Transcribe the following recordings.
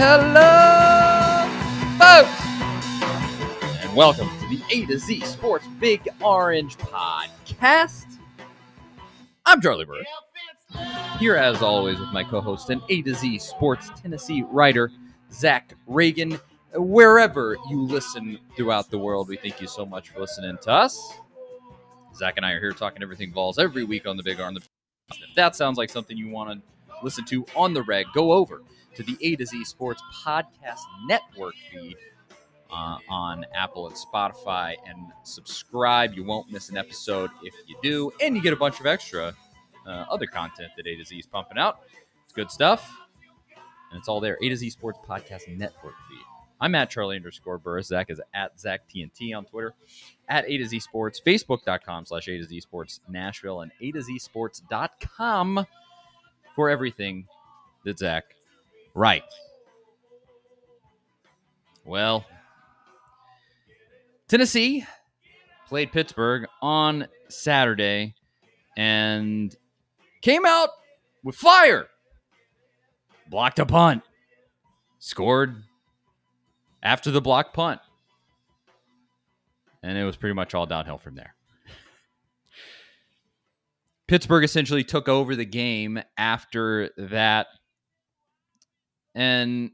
Hello, folks, and welcome to the A to Z Sports Big Orange Podcast. I'm Charlie Burris, here as always with my co-host and A to Z Sports Tennessee writer Zach Ragan. Wherever you listen throughout the world, we thank you so much for listening to us. Zach and I are here talking everything balls every week on the Big Orange. If that sounds like something you want to listen to on the reg, go over to the A to Z Sports Podcast Network feed uh, on Apple and Spotify and subscribe. You won't miss an episode if you do, and you get a bunch of extra uh, other content that A to Z is pumping out. It's good stuff, and it's all there. A to Z Sports Podcast Network feed. I'm at Charlie underscore Burris. Zach is at Zach TNT on Twitter, at A to Z Sports, Facebook.com slash A to Z Sports Nashville, and A to Z Sports.com for everything that Zach Right. Well, Tennessee played Pittsburgh on Saturday and came out with fire. Blocked a punt. Scored after the block punt. And it was pretty much all downhill from there. Pittsburgh essentially took over the game after that and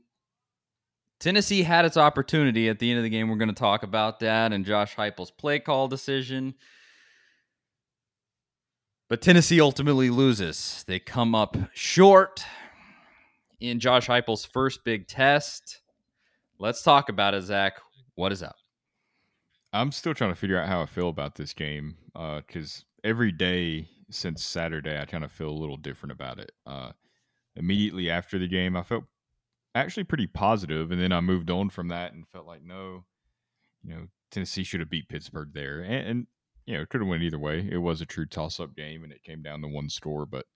Tennessee had its opportunity at the end of the game. We're going to talk about that and Josh Heupel's play call decision. But Tennessee ultimately loses. They come up short in Josh Heupel's first big test. Let's talk about it, Zach. What is up? I'm still trying to figure out how I feel about this game because uh, every day since Saturday, I kind of feel a little different about it. Uh, immediately after the game, I felt actually pretty positive, and then I moved on from that and felt like no, you know, Tennessee should have beat Pittsburgh there, and, and you know, it could have went either way. It was a true toss-up game, and it came down to one score. But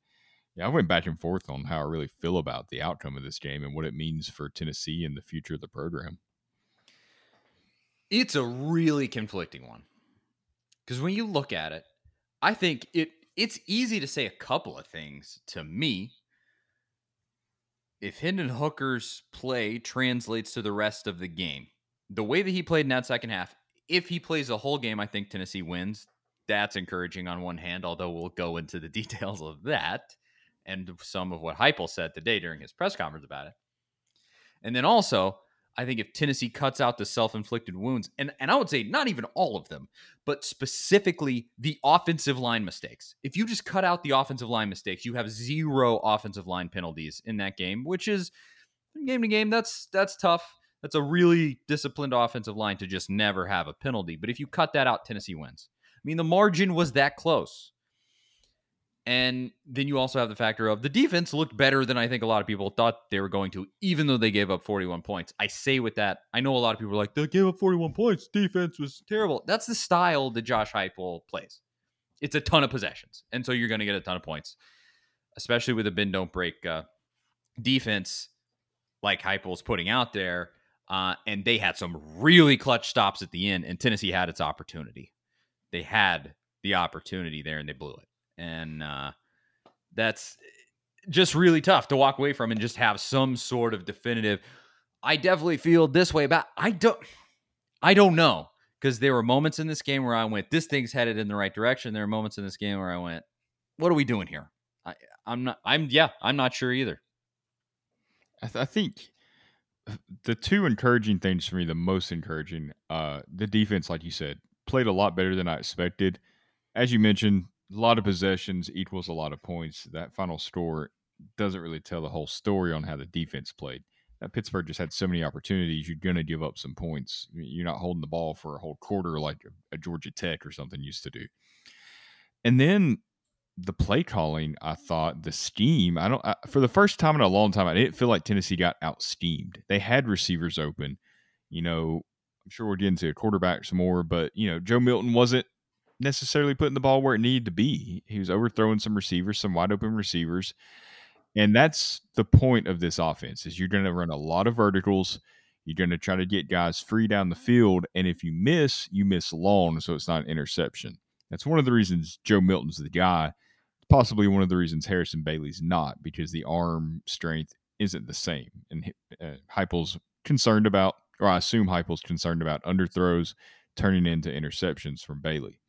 yeah, I went back and forth on how I really feel about the outcome of this game and what it means for Tennessee and the future of the program. It's a really conflicting one because when you look at it, I think it it's easy to say a couple of things to me if Hendon Hooker's play translates to the rest of the game, the way that he played in that second half, if he plays the whole game, I think Tennessee wins. That's encouraging on one hand, although we'll go into the details of that and some of what Heupel said today during his press conference about it. And then also, I think if Tennessee cuts out the self inflicted wounds, and, and I would say not even all of them, but specifically the offensive line mistakes. If you just cut out the offensive line mistakes, you have zero offensive line penalties in that game, which is game to game. That's that's tough. That's a really disciplined offensive line to just never have a penalty. But if you cut that out, Tennessee wins. I mean, the margin was that close. And then you also have the factor of the defense looked better than I think a lot of people thought they were going to, even though they gave up 41 points. I say with that, I know a lot of people are like, they gave up 41 points. Defense was terrible. That's the style that Josh Heupel plays. It's a ton of possessions. And so you're going to get a ton of points, especially with a bend don't break uh, defense like Heupel's putting out there. Uh, and they had some really clutch stops at the end, and Tennessee had its opportunity. They had the opportunity there, and they blew it and uh, that's just really tough to walk away from and just have some sort of definitive. I definitely feel this way about. I don't. I don't know because there were moments in this game where I went, "This thing's headed in the right direction." There are moments in this game where I went, "What are we doing here?" I, I'm not. I'm yeah. I'm not sure either. I, th- I think the two encouraging things for me, the most encouraging, uh, the defense, like you said, played a lot better than I expected. As you mentioned, a lot of possessions equals a lot of points. That final score doesn't really tell the whole story on how the defense played. that Pittsburgh just had so many opportunities. You're going to give up some points. You're not holding the ball for a whole quarter like a, Georgia Tech or something used to do. And then the play calling, I thought the scheme. I don't I, for the first time in a long time, I didn't feel like Tennessee got out schemed. They had receivers open. You know, I'm sure we'll get into a quarterback some more, but you know, Joe Milton wasn't necessarily putting the ball where it needed to be. He was overthrowing some receivers, some wide open receivers. And that's the point of this offense is you're going to run a lot of verticals. You're going to try to get guys free down the field. And if you miss, you miss long, so it's not an interception. That's one of the reasons Joe Milton's the guy. It's possibly one of the reasons Harrison Bailey's not, because the arm strength isn't the same. And uh, Heupel's concerned about, or I assume Heupel's concerned about underthrows turning into interceptions from Bailey.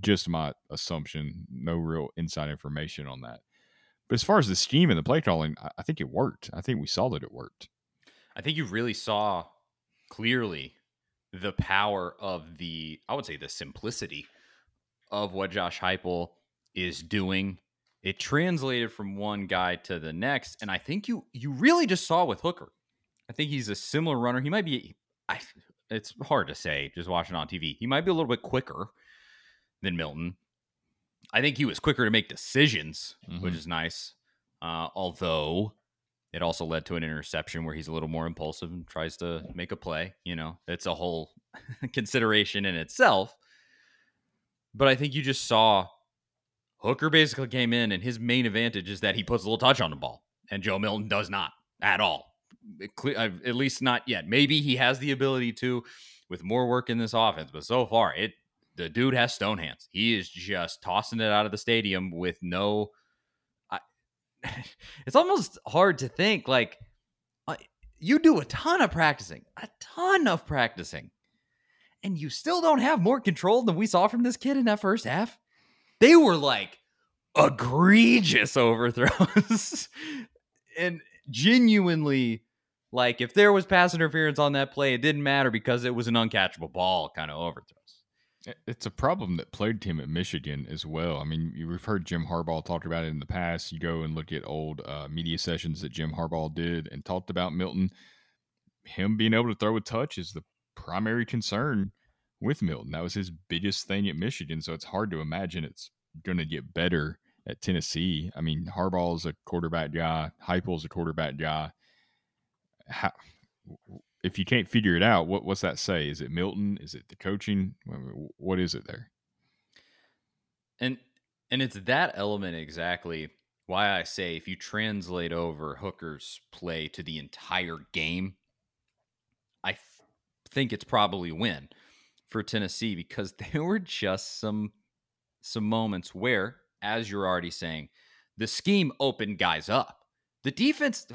Just my assumption, no real inside information on that. But as far as the scheme and the play calling, I think it worked. I think we saw that it worked. I think you really saw clearly the power of the, I would say, the simplicity of what Josh Heupel is doing. It translated from one guy to the next, and I think you you really just saw with Hooker. I think he's a similar runner. He might be. I, it's hard to say just watching on TV. He might be a little bit quicker than Milton. I think he was quicker to make decisions, mm-hmm. which is nice. Uh, although it also led to an interception where he's a little more impulsive and tries to make a play. You know, it's a whole consideration in itself. But I think you just saw Hooker basically came in, and his main advantage is that he puts a little touch on the ball, and Joe Milton does not at all. At least not yet. Maybe he has the ability to with more work in this offense, but so far it the dude has stone hands. He is just tossing it out of the stadium with no. I, it's almost hard to think like uh, you do a ton of practicing, a ton of practicing, and you still don't have more control than we saw from this kid in that first half. They were like egregious overthrows and genuinely like if there was pass interference on that play, it didn't matter because it was an uncatchable ball kind of overthrow. It's a problem that plagued him at Michigan as well. I mean, you've heard Jim Harbaugh talk about it in the past. You go and look at old uh, media sessions that Jim Harbaugh did and talked about Milton. Him being able to throw a touch is the primary concern with Milton. That was his biggest thing at Michigan. So it's hard to imagine it's going to get better at Tennessee. I mean, Harbaugh's a quarterback guy, Heupel's a quarterback guy. How, if you can't figure it out, what what's that say? Is it Milton? Is it the coaching? What is it there? And and it's that element exactly why I say if you translate over Hooker's play to the entire game, I th- think it's probably win for Tennessee because there were just some some moments where, as you're already saying, the scheme opened guys up. The defense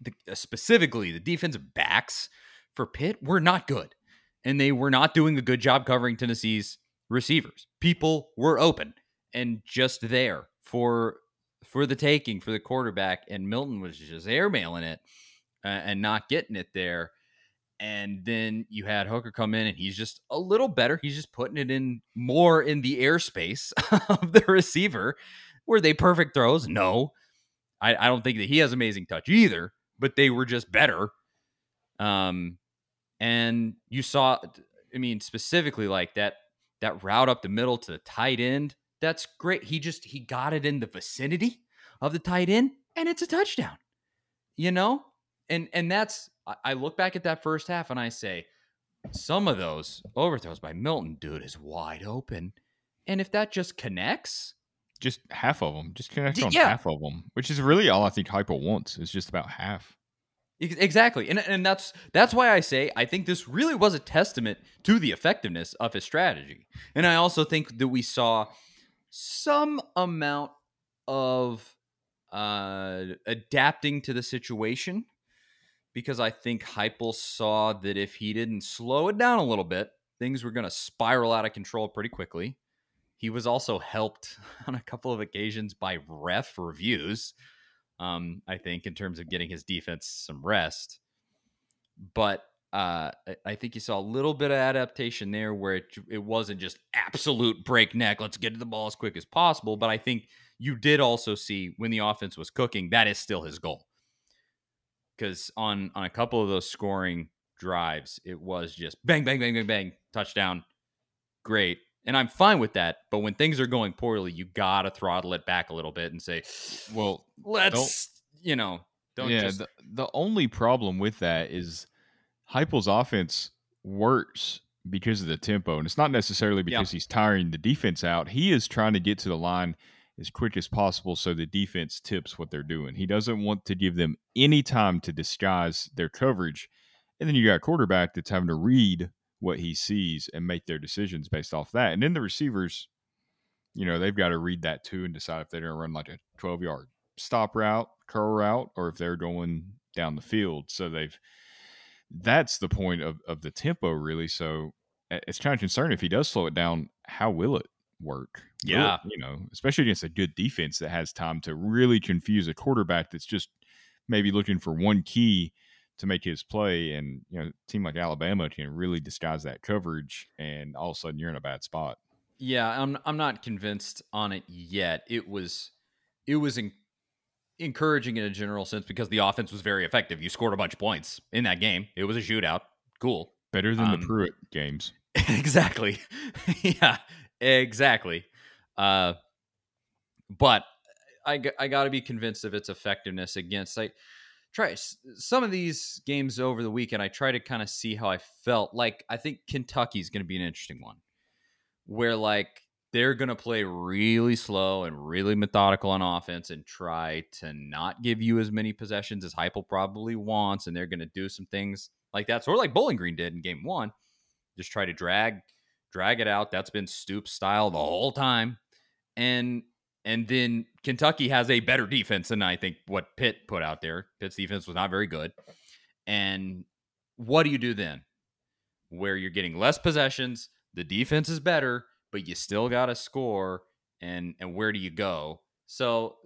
the, uh, specifically the defensive backs for Pitt were not good. And they were not doing a good job covering Tennessee's receivers. People were open and just there for for the taking for the quarterback and Milton was just airmailing it uh, and not getting it there. And then you had Hooker come in and he's just a little better. He's just putting it in more in the airspace of the receiver. Were they perfect throws? No. I, I don't think that he has amazing touch either but they were just better. Um, and you saw, I mean, specifically like that that route up the middle to the tight end. That's great. He just he got it in the vicinity of the tight end, and it's a touchdown. You know, and and that's I look back at that first half and I say, some of those overthrows by Milton, dude, is wide open. And if that just connects, just half of them. Just connect on yeah. half of them, which is really all I think Heupel wants is just about half. Exactly, and and that's that's why I say I think this really was a testament to the effectiveness of his strategy, and I also think that we saw some amount of uh, adapting to the situation because I think Heupel saw that if he didn't slow it down a little bit, things were going to spiral out of control pretty quickly. He was also helped on a couple of occasions by ref reviews, um, I think, in terms of getting his defense some rest. But uh, I think you saw a little bit of adaptation there where it, it wasn't just absolute breakneck, let's get to the ball as quick as possible. But I think you did also see when the offense was cooking, that is still his goal. because on on a couple of those scoring drives, it was just bang, bang, bang, bang, bang, touchdown, great, and I'm fine with that. But when things are going poorly, you gotta throttle it back a little bit and say, Well, let's, you know, don't yeah, just the, the only problem with that is Heupel's offense works because of the tempo, and it's not necessarily Yeah. because he's tiring the defense out. He is trying to get to the line as quick as possible so the defense tips what they're doing. He doesn't want to give them any time to disguise their coverage, and then you got a quarterback that's having to read what he sees and make their decisions based off that, and then the receivers. You know, they've got to read that too and decide if they're going to run like a 12 yard stop route, curl route, or if they're going down the field. So they've that's the point of, of the tempo really. So it's kind of concerning if he does slow it down, how will it work? Will it, Yeah. you know, especially against a good defense that has time to really confuse a quarterback that's just maybe looking for one key to make his play. And, you know, a team like Alabama can really disguise that coverage and all of a sudden you're in a bad spot. Yeah, I'm I'm not convinced on it yet. It was it was en- encouraging in a general sense because the offense was very effective. You scored a bunch of points in that game. It was a shootout. Cool. Better than Um, the Pruitt games. exactly. yeah, exactly. Uh, but I, I got to be convinced of its effectiveness against. I try some of these games over the weekend. I try to kind of see how I felt. Like I think Kentucky's going to be an interesting one, where like they're going to play really slow and really methodical on offense and try to not give you as many possessions as Heupel probably wants, and they're going to do some things like that, sort of like Bowling Green did in Game One just try to drag drag it out that's been Stoops style the whole time and and then kentucky has a better defense than i think what pitt put out there. Pitt's defense was not very good. And what do you do then? Where you're getting less possessions the defense is better but you still got to score and and where do you go? So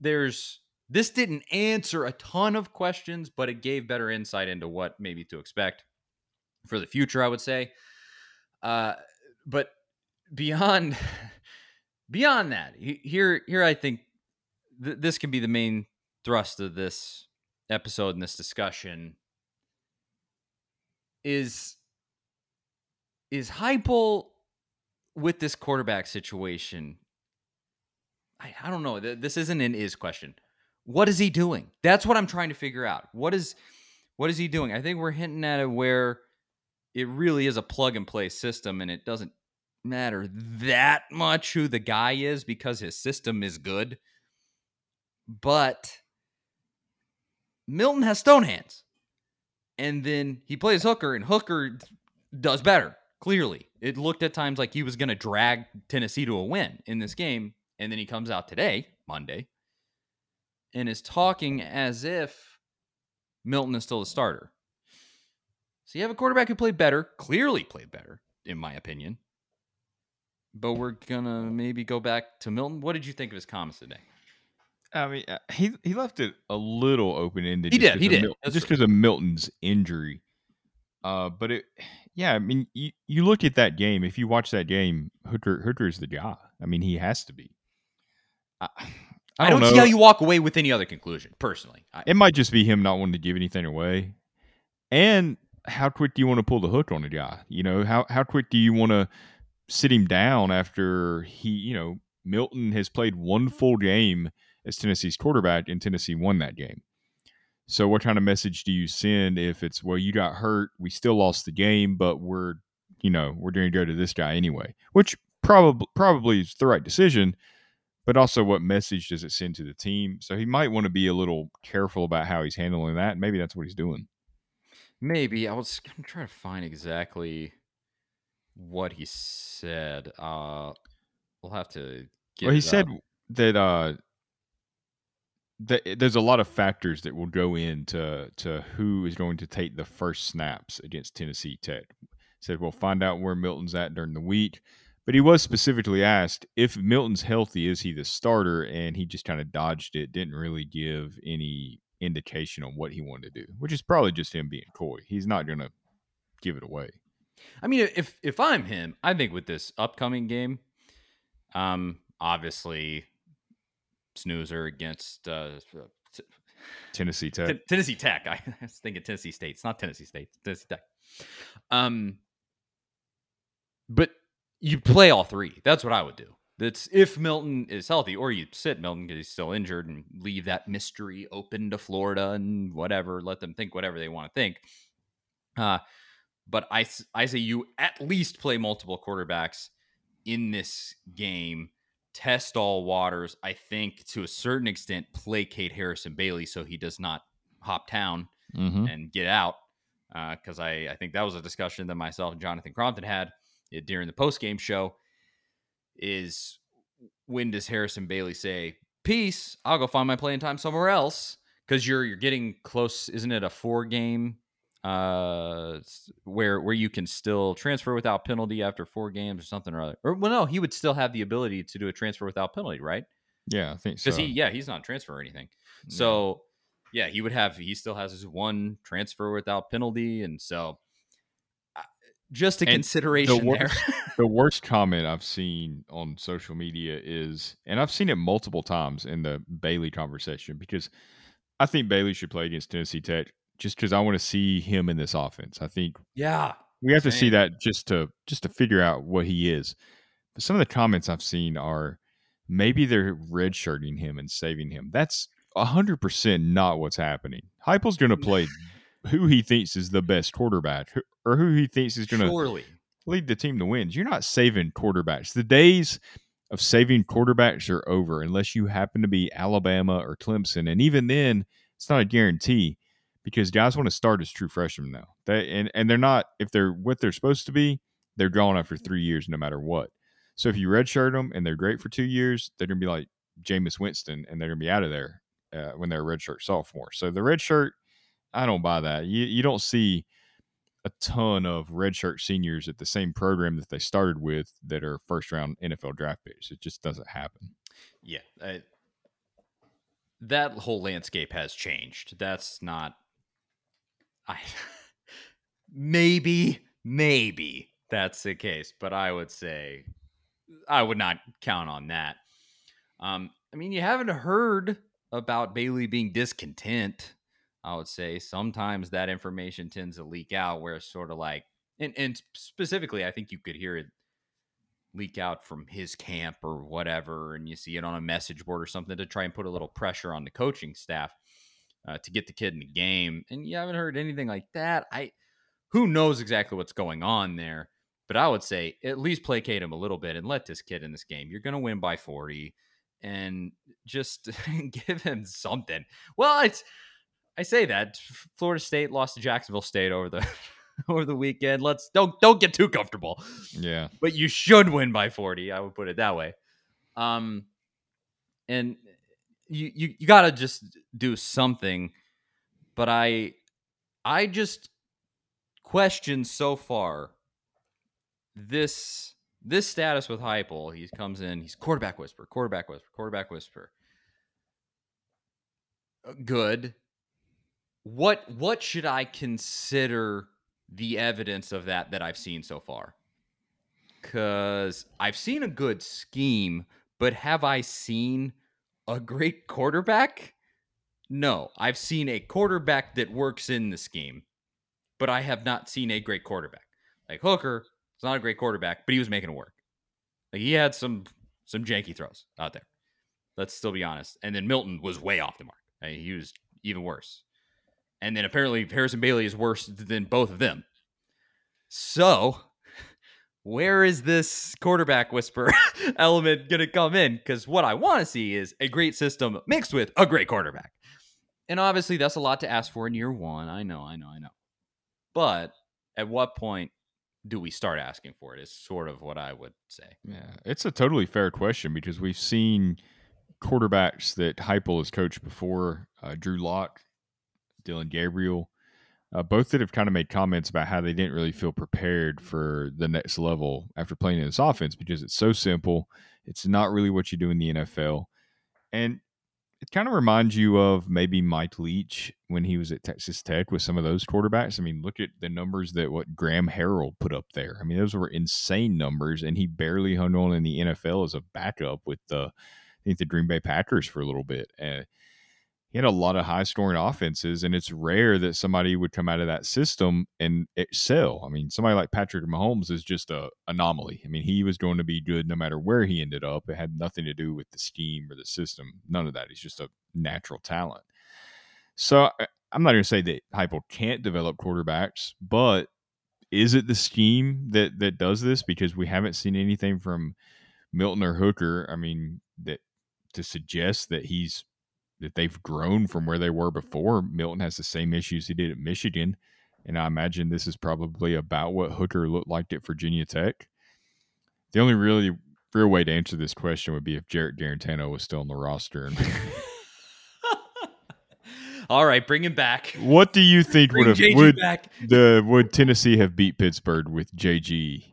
there's this didn't answer a ton of questions but it gave better insight into what maybe to expect for the future, I would say. Uh, but beyond beyond that, here here I think th- this can be the main thrust of this episode and this discussion is is Heupel with this quarterback situation. I, I don't know. This isn't an is question. What is he doing? That's what I'm trying to figure out. What is what is he doing? I think we're hinting at it where it really is a plug and play system and it doesn't matter that much who the guy is because his system is good. But Milton has stone hands. And then he plays Hooker, and Hooker does better. Clearly, it looked at times like he was going to drag Tennessee to a win in this game. And then he comes out today, Monday, and is talking as if Milton is still the starter. So you have a quarterback who played better, clearly played better, in my opinion. But we're gonna maybe go back to Milton. What did you think of his comments today? I mean, uh, he he left it a little open ended. He did, he did. That's just because of Milton's injury. Uh, but it, yeah, I mean, you, you look at that game. If you watch that game, Hooker Hooker is the guy. I mean, he has to be. I, I I don't, don't, know. see how you walk away with any other conclusion, personally. I, it might just be him not wanting to give anything away, and how quick do you want to pull the hook on a guy? You know, how how quick do you want to sit him down after he, you know, Milton has played one mm-hmm. full game as Tennessee's quarterback, and Tennessee won that game. So, what kind of message do you send if it's well, you got hurt, we still lost the game, but we're, you know, we're going to go to this guy anyway, which probably probably is the right decision, but also what message does it send to the team? So he might want to be a little careful about how he's handling that. Maybe that's what he's doing. maybe I was I'm trying to find exactly what he said. Uh, we'll have to. Get well, he said up. that uh, that there's a lot of factors that will go into to who is going to take the first snaps against Tennessee Tech. Said we'll find out where Milton's at during the week, but he was specifically asked if Milton's healthy, is he the starter? And he just kind of dodged it, didn't really give any indication on what he wanted to do, which is probably just him being coy. He's not going to give it away. I mean, if if I'm him, I think with this upcoming game, um, obviously, snoozer against uh, Tennessee Tech. T- Tennessee Tech. I was thinking Tennessee State. It's not Tennessee State. It's Tennessee Tech. Um, but you play all three. That's what I would do. That's if Milton is healthy, or you sit Milton because he's still injured and leave that mystery open to Florida and whatever. Let them think whatever they want to think. Uh, but I, I say you at least play multiple quarterbacks in this game, test all waters. I think to a certain extent, placate Harrison Bailey so he does not hop town mm-hmm. and get out. Because uh, I, I think that was a discussion that myself and Jonathan Crompton had eh, during the post game show. Is when does Harrison Bailey say, "Peace, I'll go find my playing time somewhere else"? Because you're you're getting close, isn't it? A four game uh where where you can still transfer without penalty after four games or something or other or well no he would still have the ability to do a transfer without penalty right? Yeah i think so because he yeah he's not transfer or anything. So yeah he would have he still has his one transfer without penalty and so uh, just a And consideration the worst, there. the worst comment I've seen on social media is, and I've seen it multiple times in the Bailey conversation because I think Bailey should play against Tennessee Tech just because I want to see him in this offense. I think yeah we have to see that just to just to figure out what he is. But some of the comments I've seen are maybe they're redshirting him and saving him. That's hundred percent not what's happening. Heupel's going to play who he thinks is the best quarterback, or who he thinks is going to lead the team to wins. You're not saving quarterbacks. The days of saving quarterbacks are over unless you happen to be Alabama or Clemson, and even then, it's not a guarantee because guys want to start as true freshmen now. They and and they're not if they're what they're supposed to be. They're gone after three years, no matter what. So if you redshirt them and they're great for two years, they're gonna be like Jameis Winston, and they're gonna be out of there uh, when they're a redshirt sophomore. So the redshirt, I don't buy that. You you don't see a ton of redshirt seniors at the same program that they started with that are first round NFL draft picks. It just doesn't happen. yeah I, that whole landscape has changed that's not i maybe maybe that's the case but i would say i would not count on that. Um i mean you haven't heard about bailey being discontent i would say. Sometimes that information tends to leak out where it's sort of like and, and specifically i think you could hear it leak out from his camp or whatever, and you see it on a message board or something to try and put a little pressure on the coaching staff uh, to get the kid in the game. And you haven't heard anything like that. I who knows exactly what's going on there, but I would say at least placate him a little bit and let this kid in this game. You're going to win by 40 and just give him something. Well, it's I say that Florida State lost to Jacksonville State over the over the weekend. Let's don't don't get too comfortable Yeah. but you should win by 40 i would put it that way um and you you, you got to just do something but i i just question so far this this status with Heupel. He comes in, he's quarterback whisper, quarterback whisper, quarterback whisper. Uh, Good. What what should I consider the evidence of that that I've seen so far? Cuz I've seen a good scheme, but have I seen a great quarterback? No, I've seen a quarterback that works in the scheme, but I have not seen a great quarterback. Like Hooker is not a great quarterback, but he was making it work. Like he had some some janky throws out there. Let's still be honest. And then Milton was way off the mark. I mean, he was even worse. And then apparently Harrison Bailey is worse than both of them. So, where is this quarterback whisper element going to come in? Because what I want to see is a great system mixed with a great quarterback. And obviously, that's a lot to ask for in year one. I know, I know, I know. But at what point do we start asking for it? Is sort of what I would say. Yeah, it's a totally fair question because we've seen quarterbacks that Heupel has coached before, uh, Drew Lock, Dillon Gabriel, uh, both that have kind of made comments about how they didn't really feel prepared for the next level after playing in this offense because it's so simple. It's not really what you do in the NFL. And it kind of reminds you of maybe Mike Leach when he was at Texas Tech with some of those quarterbacks. I mean, look at the numbers that what Graham Harrell put up there. I mean, those were insane numbers, and he barely hung on in the NFL as a backup with the I think the Green Bay Packers for a little bit. Uh, he had a lot of high scoring offenses, and it's rare that somebody would come out of that system and excel. I mean, somebody like Patrick Mahomes is just a anomaly. I mean, he was going to be good no matter where he ended up. It had nothing to do with the scheme or the system. None of that. He's just a natural talent. So I'm not going to say that Heupel can't develop quarterbacks, but is it the scheme that that does this? Because we haven't seen anything from Milton or Hooker. I mean, that to suggest that he's that they've grown from where they were before. Milton has the same issues he did at Michigan, and I imagine this is probably about what Hooker looked like at Virginia Tech. The only really real way to answer this question would be if Jarrett Guarantano was still on the roster. All right, bring him back. What do you think would have JG would back. the would Tennessee have beat Pittsburgh with JG?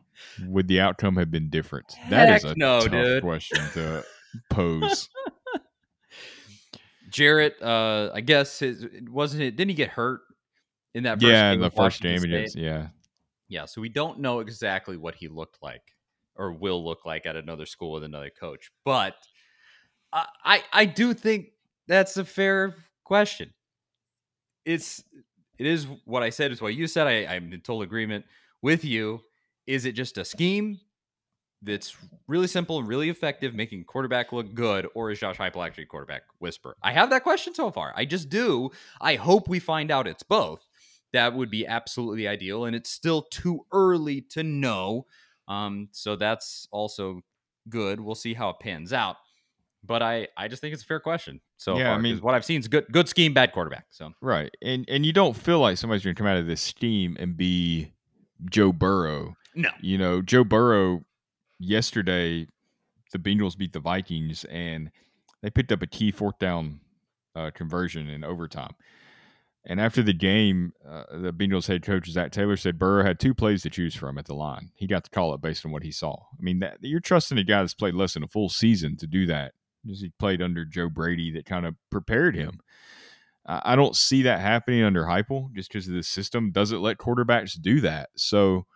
Would the outcome have been different? That is Heck a no, tough dude. question to pose. Jarrett, uh, I guess his wasn't it? Didn't he get hurt in that? First yeah, game the first Washington game against yeah. Yeah, so we don't know exactly what he looked like or will look like at another school with another coach, but I I, I do think that's a fair question. It's it is what I said It's what you said. I, I'm in total agreement with you. Is it just a scheme that's really simple really effective, making quarterback look good, or is Josh Heupel actually a quarterback whisper? I have that question so far. I just do. I hope we find out it's both. That would be absolutely ideal, and it's still too early to know. Um, so that's also good. We'll see how it pans out. But I, I just think it's a fair question. So Yeah, I mean- what I've seen is good, good scheme, bad quarterback. So Right. And and you don't feel like somebody's gonna come out of this scheme and be Joe Burrow. no, You know, Joe Burrow yesterday the Bengals beat the Vikings and they picked up a key fourth down uh, conversion in overtime. And after the game, uh, the Bengals head coach Zac Taylor said Burrow had two plays to choose from at the line. He got to call it based on what he saw. I mean, that, you're trusting a guy that's played less than a full season to do that. Because he played under Joe Brady, that kind of prepared him. I I don't see that happening under Heupel just because of the system doesn't let quarterbacks do that. So,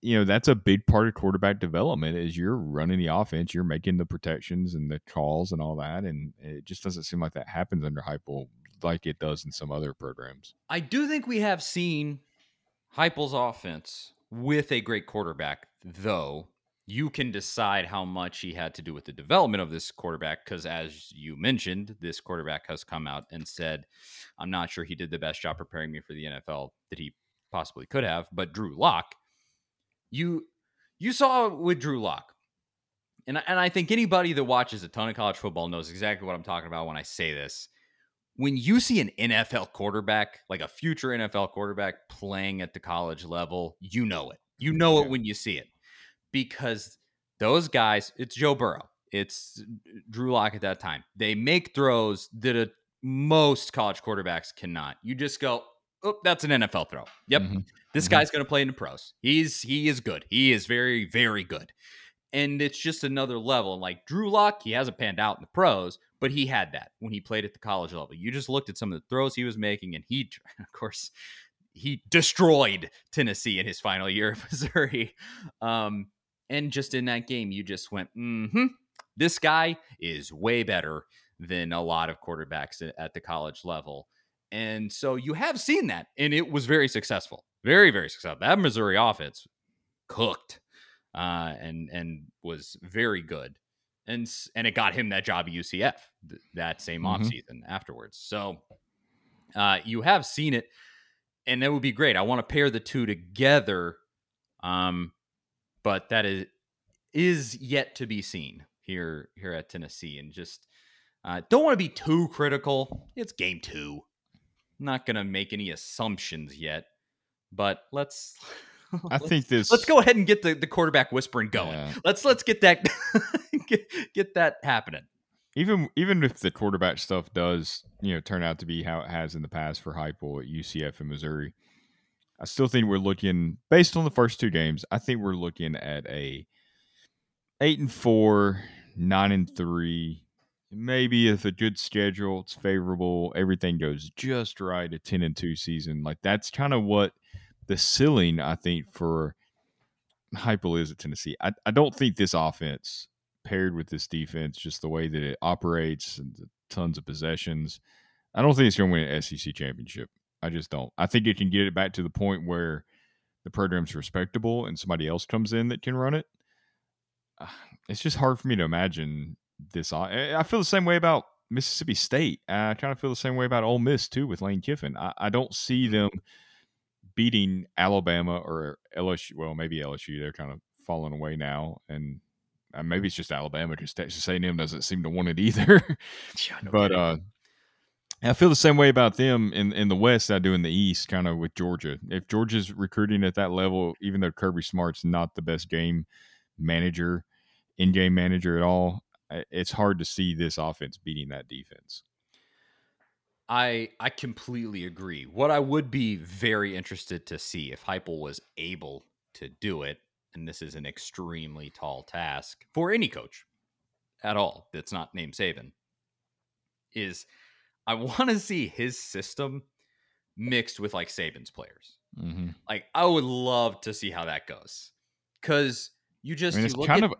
you know, that's a big part of quarterback development is you're running the offense, you're making the protections and the calls and all that, and it just doesn't seem like that happens under Heupel like it does in some other programs. I do think we have seen Heupel's offense with a great quarterback, though. You can decide how much he had to do with the development of this quarterback, because as you mentioned, this quarterback has come out and said, I'm not sure he did the best job preparing me for the NFL that he possibly could have. But Drew Lock, you you saw with Drew Lock, and, I- and I think anybody that watches a ton of college football knows exactly what I'm talking about when I say this when you see an NFL quarterback, like a future NFL quarterback playing at the college level, you know it. You know it when you see it because those guys, it's Joe Burrow, it's Drew Lock at that time. They make throws that a, most college quarterbacks cannot. You just go, oh, that's an NFL throw. Yep. Mhm. This Mhm. guy's going to play in the pros. He's he is good. He is very very good. And it's just another level. And like Drew Lock, he hasn't panned out in the pros, but he had that when he played at the college level. You just looked at some of the throws he was making, and he, of course, he destroyed Tennessee in his final year of Missouri. Um, and just in that game, you just went, mm-hmm, this guy is way better than a lot of quarterbacks at the college level. And so you have seen that, and it was very successful, very very successful. That Missouri offense cooked, uh, and and was very good, and s- and it got him that job at UCF th- that same Mhm. offseason afterwards. So uh, you have seen it, and that would be great. I want to pair the two together, um, but that is is yet to be seen here here at Tennessee, and just uh, don't want to be too critical. It's game two. I'm not gonna make any assumptions yet, but let's. I let's- think this. Let's go ahead and get the, the quarterback whispering going. Yeah. Let's let's get that get, get that happening. even even if the quarterback stuff does you know turn out to be how it has in the past for Heupel at UCF and Missouri, I still think we're looking based on the first two games. I think we're looking at a eight and four, nine and three. Maybe if a good schedule, it's favorable, everything goes just right. A ten and two season, like that's kind of what the ceiling I think for Heupel is at Tennessee. I, I don't think this offense paired with this defense, just the way that it operates and tons of possessions. I don't think it's going to win an SEC championship. I just don't. I think it can get it back to the point where the program's respectable and somebody else comes in that can run it. It's just hard for me to imagine this. Eh, I feel the same way about Mississippi State. I kind of feel the same way about Ole Miss too with Lane Kiffin. I, I don't see them beating Alabama or LSU. Well, maybe LSU. They're kind of falling away now, and uh, maybe it's just Alabama because Texas A&M doesn't seem to want it either. Yeah, no but uh, I feel the same way about them in in the West. I do in the East, kind of with Georgia. If Georgia's recruiting at that level, even though Kirby Smart's not the best game manager, in game manager at all, it's hard to see this offense beating that defense. I I completely agree. What I would be very interested to see if Heupel was able to do it, and this is an extremely tall task for any coach at all that's not named Saban, is I want to see his system mixed with like Saban's players. Mm-hmm. Like I would love to see how that goes because you just I mean, it's kind at, of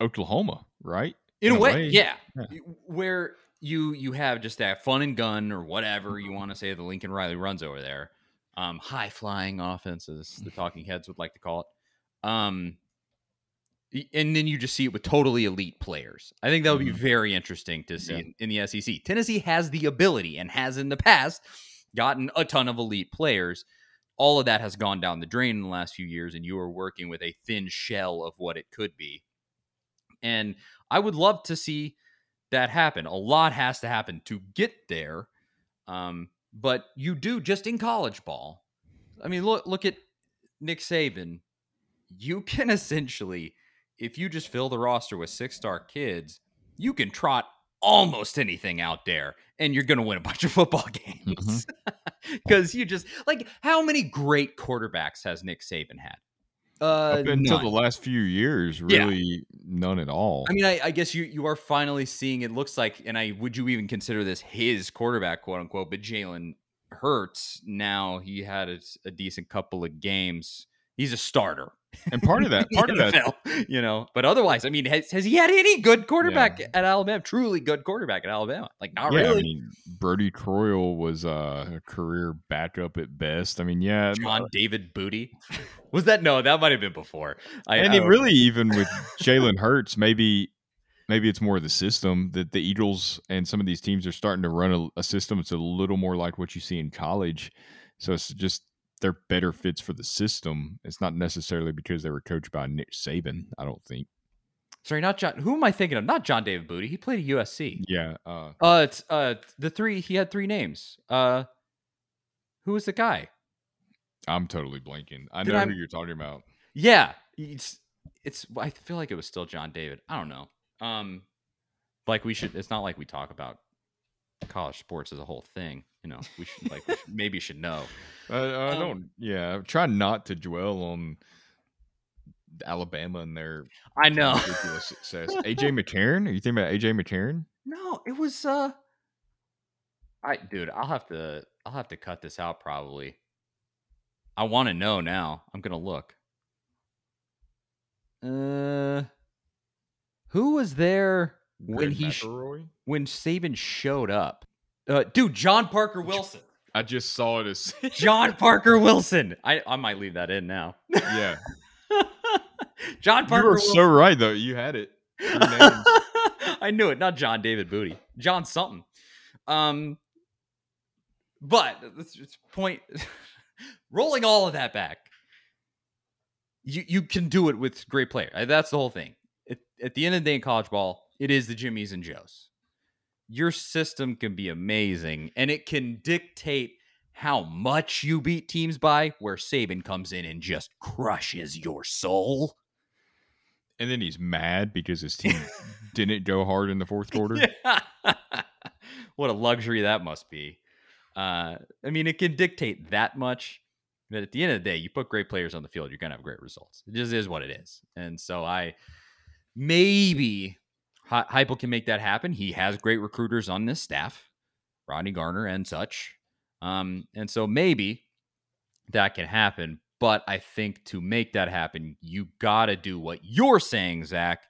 Oklahoma, right? In, in a, way, way. Yeah. yeah. Where you you have just that fun and gun or whatever you want to say the Lincoln Riley runs over there. Um, high flying offenses, the talking heads would like to call it. Um, and then you just see it with totally elite players. I think that would be mm-hmm. very interesting to see yeah. in, in, the SEC. Tennessee has the ability and has in the past gotten a ton of elite players. All of that has gone down the drain in the last few years, and you are working with a thin shell of what it could be. And I would love to see that happen. A lot has to happen to get there. Um, but you do just in college ball. I mean, look look at Nick Saban. You can essentially if you just fill the roster with six star kids, you can trot almost anything out there and you're going to win a bunch of football games. Because mm-hmm. you just like how many great quarterbacks has Nick Saban had? Uh, Up until none. the last few years, really yeah. none at all. I mean, I, I, guess you you are finally seeing. It looks like, and I would you even consider this his quarterback, quote unquote? But Jalen Hurts now he had a, a decent couple of games. He's a starter and part of that, part of that, you know. But otherwise, I mean, has, has he had any good quarterback yeah. at Alabama? Truly good quarterback at Alabama? Like not yeah, really. I mean, Brodie Croyle was uh, a career backup at best. I mean, yeah, John uh, David Booty was that? No, that might have been before. I, and I, really, even with Jalen Hurts, maybe maybe it's more of the system that the Eagles and some of these teams are starting to run a, a system. It's a little more like what you see in college. So it's just they're better fits for the system. It's not necessarily because they were coached by Nick Saban. I don't think. Sorry, not John. Who am I thinking of? Not John David Booty. He played at USC. Yeah. Uh, uh, it's uh the three. He had three names. Uh, who was the guy? I'm totally blanking. I Did know I... who you're talking about. Yeah, it's it's. I feel like it was still John David. I don't know. Um, like we should. It's not like we talk about college sports as a whole thing. You know, we should like we should, maybe should know. I, I um, don't. Yeah, try not to dwell on Alabama and their. I know success. AJ McCarron? Are you thinking about AJ McCarron? No, it was. uh I dude, I'll have to. I'll have to cut this out probably. I want to know now. I'm gonna look. Uh, who was there when he sh- when Saban showed up? Uh, dude, John Parker Wilson. I just saw it as John Parker Wilson. I, I might leave that in now. Yeah. John Parker. You were so right though. You had it. I knew it. Not John David Booty. John something. Um, but it's point. rolling all of that back, you you can do it with great player. That's the whole thing. It, at the end of the day in college ball, it is the Jimmies and Joes your system can be amazing and it can dictate how much you beat teams by, where Saban comes in and just crushes your soul. And then he's mad because his team didn't go hard in the fourth quarter. what a luxury that must be. Uh, I mean, it can dictate that much, but at the end of the day, you put great players on the field, you're going to have great results. It just is what it is. And so I maybe Heupel can make that happen. He has great recruiters on this staff, Rodney Garner and such. Um, and so maybe that can happen. But I think to make that happen, you got to do what you're saying, Zach,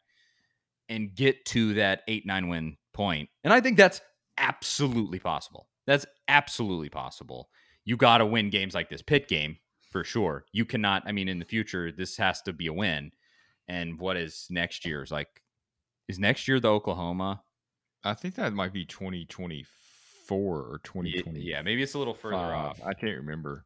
and get to that 8 9 win point. And I think that's absolutely possible. That's absolutely possible. You got to win games like this pit game for sure. You cannot. I mean, in the future, this has to be a win. And what is next year's like? Is next year the Oklahoma? I think that might be 2024 or 2020. Yeah, maybe it's a little further off. I can't remember.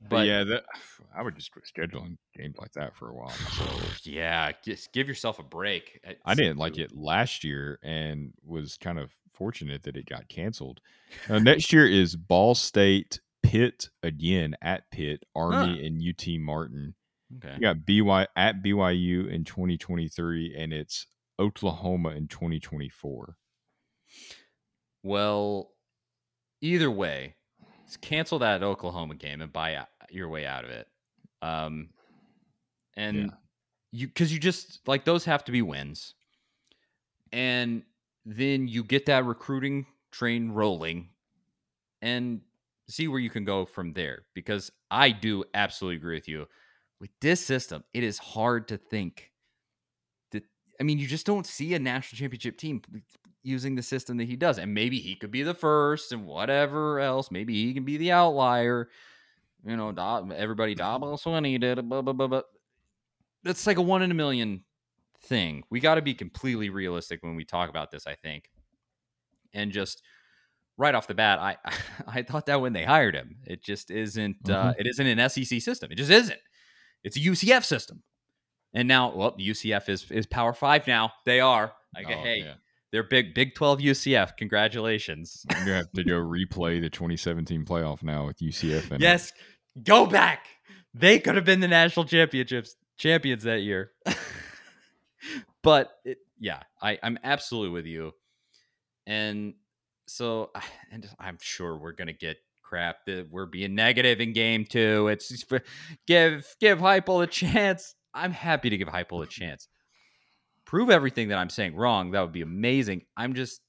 But, But yeah, that, I would just quit scheduling games like that for a while. yeah, just give yourself a break. I didn't like it last year and was kind of fortunate that it got canceled. Uh, next year is Ball State, Pitt again at Pitt, Army, and UT Martin. Okay. You got BY at BYU in 2023, and it's Oklahoma in 2024. Well, either way, cancel that Oklahoma game and buy your way out of it. Um, and Yeah. you because you just like those have to be wins, and then you get that recruiting train rolling, and see where you can go from there. Because I do absolutely agree with you. With this system, it is hard to think. I mean, you just don't see a national championship team using the system that he does. And maybe he could be the first and whatever else. Maybe he can be the outlier. You know, Da- everybody Dabo Swinney did it, blah, blah, blah, blah. That's like a one in a million thing. We got to be completely realistic when we talk about this, I think. And just right off the bat, I I thought that when they hired him, it just isn't uh, it isn't an SEC system. It just isn't. It's a UCF system. And now, well, UCF is is Power Five now. They are. Like, Oh, hey, yeah. they're big Big Twelve UCF. Congratulations. I'm gonna have to go replay the 2017 playoff now with UCF. In it. yes, go back. They could have been the national championships champions that year. but it, yeah, I, I'm absolutely with you. And so, and I'm sure we're gonna get crap that we're being negative in game two. It's give give Heupel a chance. I'm happy to give Heupel a chance. Prove everything that I'm saying wrong. That would be amazing. I'm just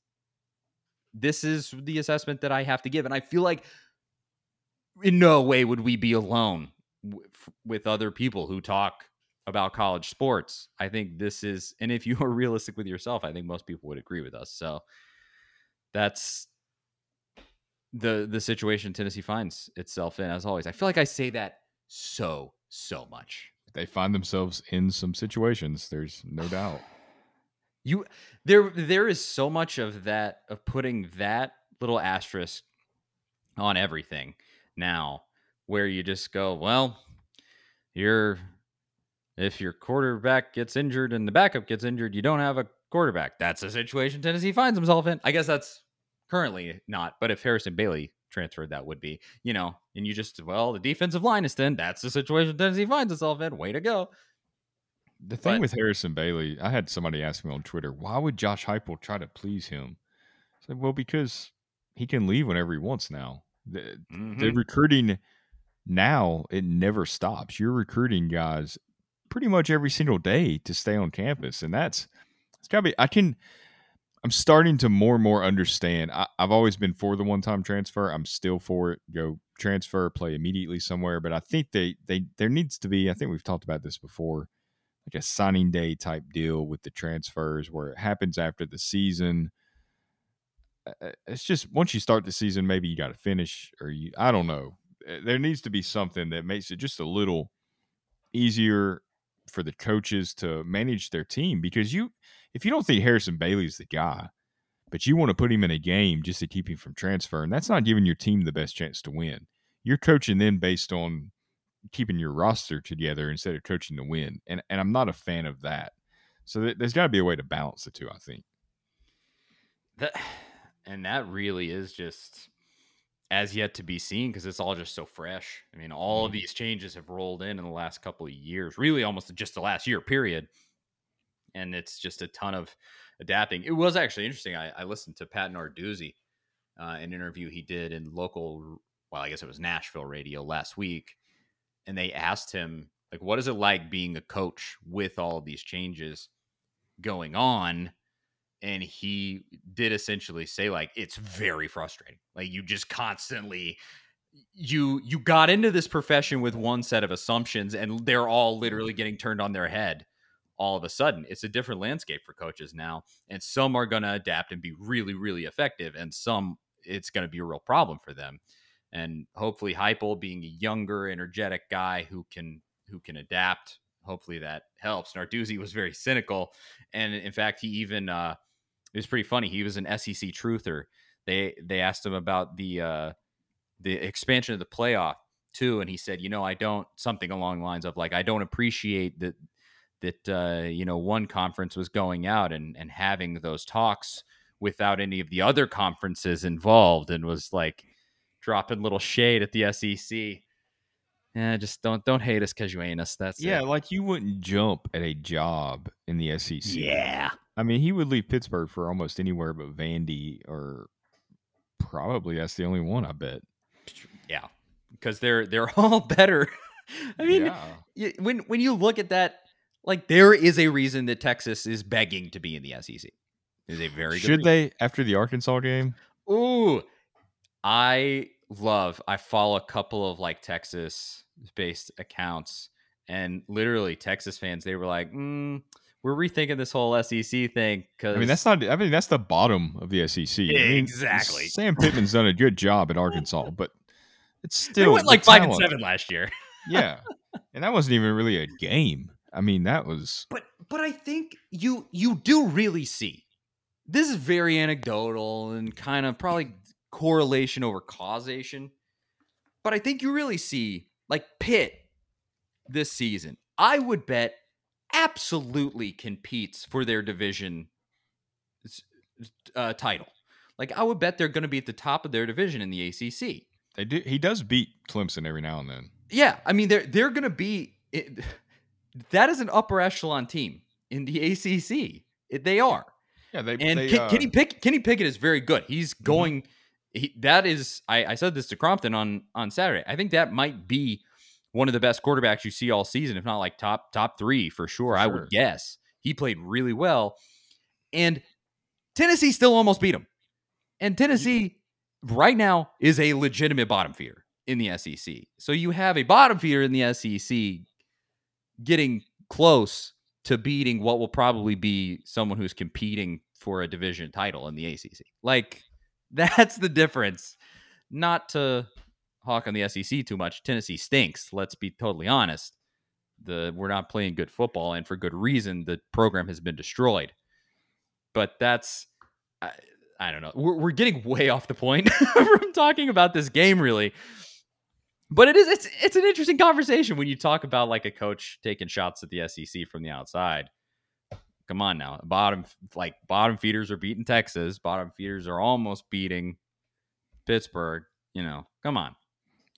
this is the assessment that I have to give, and I feel like in no way would we be alone w- with other people who talk about college sports. I think this is, and if you are realistic with yourself, I think most people would agree with us. So that's the the situation Tennessee finds itself in. As always, I feel like I say that so so much. They find themselves in some situations. There's no doubt. You there there is so much of that of putting that little asterisk on everything now where you just go, well, you're if your quarterback gets injured and the backup gets injured, you don't have a quarterback. That's the situation Tennessee finds himself in. I guess that's currently not, but if Harrison Bailey transferred, that would be, you know, and you just, well, the defensive line is thin. That's the situation Tennessee finds itself in. Way to go. The thing But- with Harrison Bailey, I had somebody ask me on Twitter, why would Josh Heupel try to please him? I said, well, because he can leave whenever he wants now. The, the Mhm. recruiting now it never stops. You're recruiting guys pretty much every single day to stay on campus, and that's it's gotta be. I can. I'm starting to more and more understand. I, I've always been for the one time transfer. I'm still for it. Go transfer, play immediately somewhere. But I think they they there needs to be. I think we've talked about this before, like a signing day type deal with the transfers where it happens after the season. Uh, It's just once you start the season, maybe you got to finish, or you. I don't know. Uh, There needs to be something that makes it just a little easier for the coaches to manage their team because you if you don't think Harrison Bailey's the guy, but you want to put him in a game just to keep him from transferring, that's not giving your team the best chance to win. You're coaching then based on keeping your roster together instead of coaching to win. And and I'm not a fan of that. So th- there's got to be a way to balance the two, I think. That and that really is just as yet to be seen because it's all just so fresh. I mean, all of Mhm. these changes have rolled in in the last couple of years, really almost just the last year period. And it's just a ton of adapting. It was actually interesting. I, I listened to Pat Narduzzi, uh, an interview he did in local, well, I guess it was Nashville radio last week. And they asked him, like, what is it like being a coach with all of these changes going on? and he did essentially say like it's very frustrating like you just constantly you you got into this profession with one set of assumptions and they're all literally getting turned on their head all of a sudden it's a different landscape for coaches now and some are going to adapt and be really really effective and some it's going to be a real problem for them and hopefully Heupel being a younger energetic guy who can who can adapt hopefully that helps. Narduzzi was very cynical and in fact he even uh it was pretty funny he was an SEC truther. They they asked him about the uh the expansion of the playoff too and he said you know I don't something along the lines of like I don't appreciate that that uh, you know one conference was going out and and having those talks without any of the other conferences involved and was like dropping little shade at the SEC. Yeah, just don't don't hate us because you ain't us. That's yeah, it. like you wouldn't jump at a job in the SEC. yeah. I mean, he would leave Pittsburgh for almost anywhere but Vandy, or probably that's the only one. I bet. Yeah, because they're they're all better. I mean, Yeah. when when you look at that, like there is a reason that Texas is begging to be in the SEC. Is a very good should reason. they after the Arkansas game? Ooh, I love. I follow a couple of like Texas based accounts, and literally Texas fans. They were like, mm, "We're rethinking this whole SEC thing." Because I mean, that's not. I mean, that's the bottom of the SEC. I mean, Exactly. Sam Pittman's done a good job at Arkansas, but it's they still went the like five and seven last year. Yeah, and that wasn't even really a game. I mean, that was But but I think you you do really see this is very anecdotal and kind of probably correlation over causation. But I think you really see like Pitt this season. I would bet absolutely competes for their division uh, title. Like I would bet they're going to be at the top of their division in the ACC. they do. He does beat Clemson every now and then. Yeah, I mean they're they're going to be it, that is an upper echelon team in the ACC. It- they are. Yeah, they And they, uh, Kenny Pick Kenny Pickett is very good. He's going. He, that is, I, I said this to Crompton on on Saturday. I think that might be one of the best quarterbacks you see all season, if not like top top three for sure. For I would guess he played really well, and Tennessee still almost beat him. And Tennessee right now is a legitimate bottom feeder in the SEC. So you have a bottom feeder in the SEC getting close to beating what will probably be someone who's competing for a division title in the ACC. Like that's the difference. Not to hawk on the SEC too much. Tennessee stinks. Let's be totally honest. The we're not playing good football, and for good reason. The program has been destroyed. But that's I, I don't know. We're, we're getting way off the point from talking about this game, really. But it is it's it's an interesting conversation when you talk about like a coach taking shots at the SEC from the outside. Come on now, bottom like bottom feeders are beating Texas. Bottom feeders are almost beating Pittsburgh. You know, come on.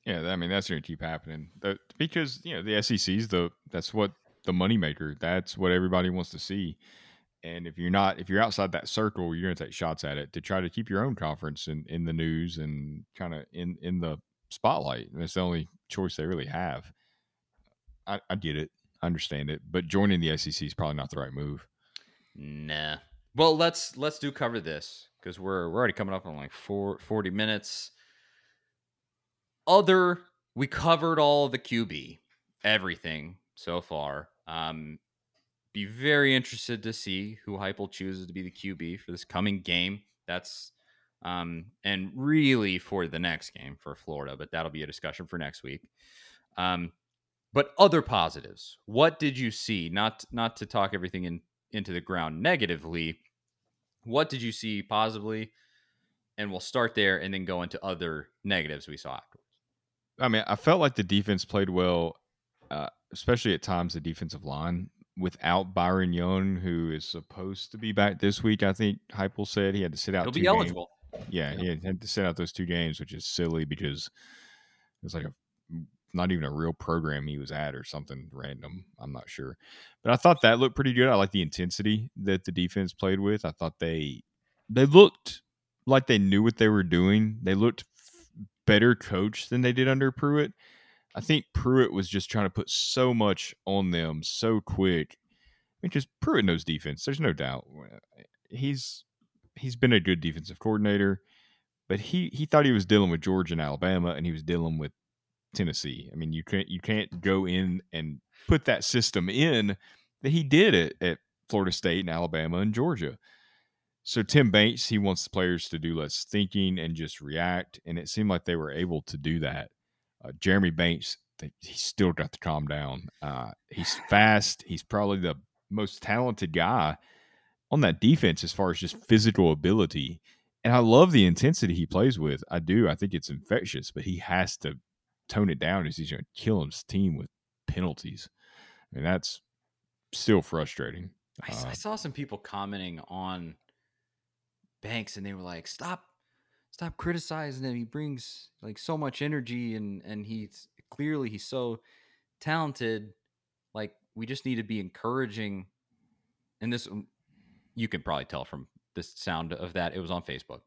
Yeah, I mean that's going to keep happening The- because you know the SEC's the that's what the moneymaker. That's what everybody wants to see. And if you're not, if you're outside that circle, you're going to take shots at it to try to keep your own conference in, in the news and kind of in in the spotlight. It's the only choice they really have. I, I get it, I understand it, but joining the SEC is probably not the right move. Nah. Well, let's let's do cover this because we're we're already coming up on like four, 40 minutes. Other, we covered all the QB, everything so far. Um, be very interested to see who Heupel chooses to be the QB for this coming game. That's um, and really for the next game for Florida, but that'll be a discussion for next week. Um, but other positives, what did you see? Not not to talk everything in into the ground negatively. What did you see positively? And we'll start there and then go into other negatives we saw afterwards. I mean, I felt like the defense played well, uh, especially at times the defensive line without Byron Young, who is supposed to be back this week. I think Heupel said he had to sit out. He'll two be games. Yeah, Yeah. he had- to sit out those two games, which is silly because it was like a not even a real program he was at or something random. I'm not sure, but I thought that looked pretty good. I like the intensity that the defense played with. I thought they they looked like they knew what they were doing. They looked f- better coached than they did under Pruitt. I think Pruitt was just trying to put so much on them so quick. I mean, just Pruitt knows defense. There's no doubt. Eh, he's he's been a good defensive coordinator, but he he thought he was dealing with Georgia and Alabama, and he was dealing with Tennessee. I mean, you can't you can't go in and put that system in that he did it at Florida State and Alabama and Georgia. So Tim Banks, he wants the players to do less thinking and just react, and it seemed like they were able to do that. Uh, Jeremy Banks, he's still got to calm down. Uh, he's fast. He's probably the most talented guy on that defense as far as just physical ability. And I love the intensity he plays with. I do. I think it's infectious, but he has to tone it down as he's going to kill his team with penalties. I mean, that's still frustrating. I, uh, I saw some people commenting on Banks, and they were like, "Stop, stop criticizing him. He brings like so much energy, and and he's clearly he's so talented. Like we just need to be encouraging." And this, um, you can probably tell from the sound of that. It was on Facebook.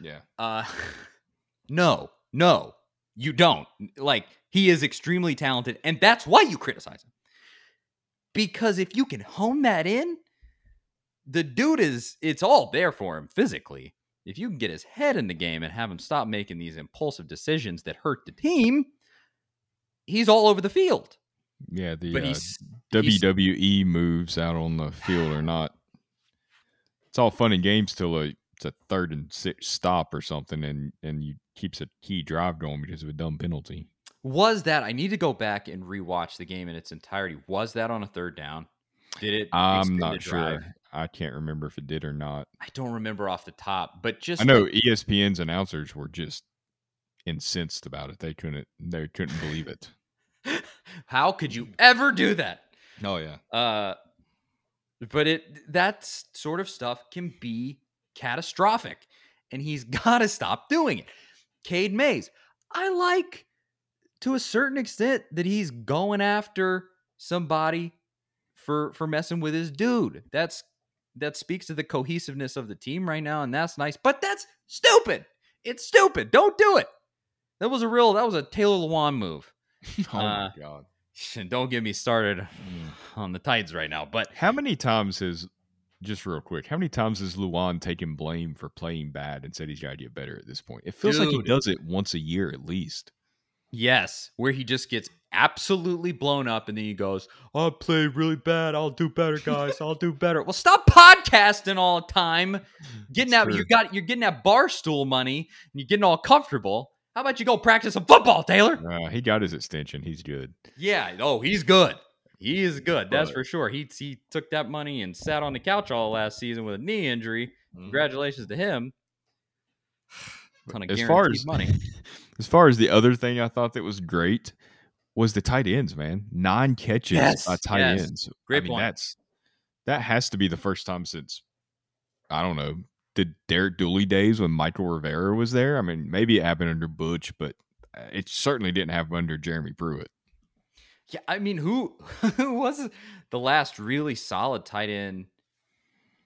Yeah. Uh, no, no, you don't. Like he is extremely talented, and that's why you criticize him. Because if you can hone that in, the dude is it's all there for him physically. If you can get his head in the game and have him stop making these impulsive decisions that hurt the team, he's all over the field. Yeah, the uh, he's, WWE he's, moves out on the field are not. It's all fun and games till a, it's a third and six stop or something, and and you keeps a key drive going because of a dumb penalty. Was that I need to go back and rewatch the game in its entirety? Was that on a third down? Did it? I'm not sure. I can't remember if it did or not. I don't remember off the top, but just I know ESPN's announcers were just incensed about it. They couldn't they couldn't believe it. How could you ever do that? Oh yeah. Uh but it that sort of stuff can be catastrophic and he's got to stop doing it. Cade Mays, I like to a certain extent that he's going after somebody for for messing with his dude. That's that speaks to the cohesiveness of the team right now, and that's nice. But that's stupid. It's stupid. Don't do it. That was a real. That was a Taylor Lewan move. oh uh, my god! Don't get me started mm. on the tides right now. But how many times has just real quick? How many times has Lewan taken blame for playing bad and said he's got to get better at this point? It feels Dude. like he does it once a year at least. Yes, where he just gets absolutely blown up and then he goes, I played really bad. I'll do better, guys. I'll do better. Well, stop podcasting all the time. Getting out you got you're getting that bar stool money and you're getting all comfortable. How about you go practice some football, Taylor? Uh, he got his extension. He's good. Yeah. Oh, he's good. He is good. That's for sure. He he took that money and sat on the couch all last season with a knee injury. Mm-hmm. Congratulations to him. As far as money. as far as the other thing I thought that was great was the tight ends, man. Nine catches yes, by tight yes. ends. Great I mean, point. That's that has to be the first time since I don't know the Derek Dooley days when Mychal Rivera was there. I mean, maybe it happened under Butch, but uh, it certainly didn't happen under Jeremy Pruitt. Yeah, I mean, who who was the last really solid tight end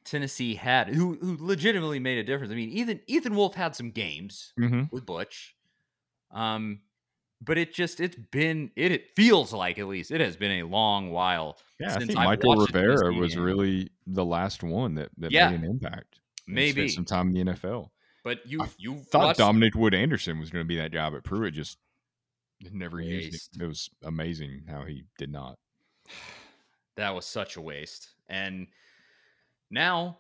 Tennessee had, who who legitimately made a difference? I mean, Ethan Ethan Wolf had some games mm-hmm. with Butch, um, but it just it's been it, it feels like at least it has been a long while. Yeah, I think Mychal Rivera was really the last one that that yeah, made an impact. Maybe some time in the NFL. But you I you thought watched... Dominick Wood Anderson was going to be that job at Pruitt, just never waste. used it. It was amazing how he did not. That was such a waste, and now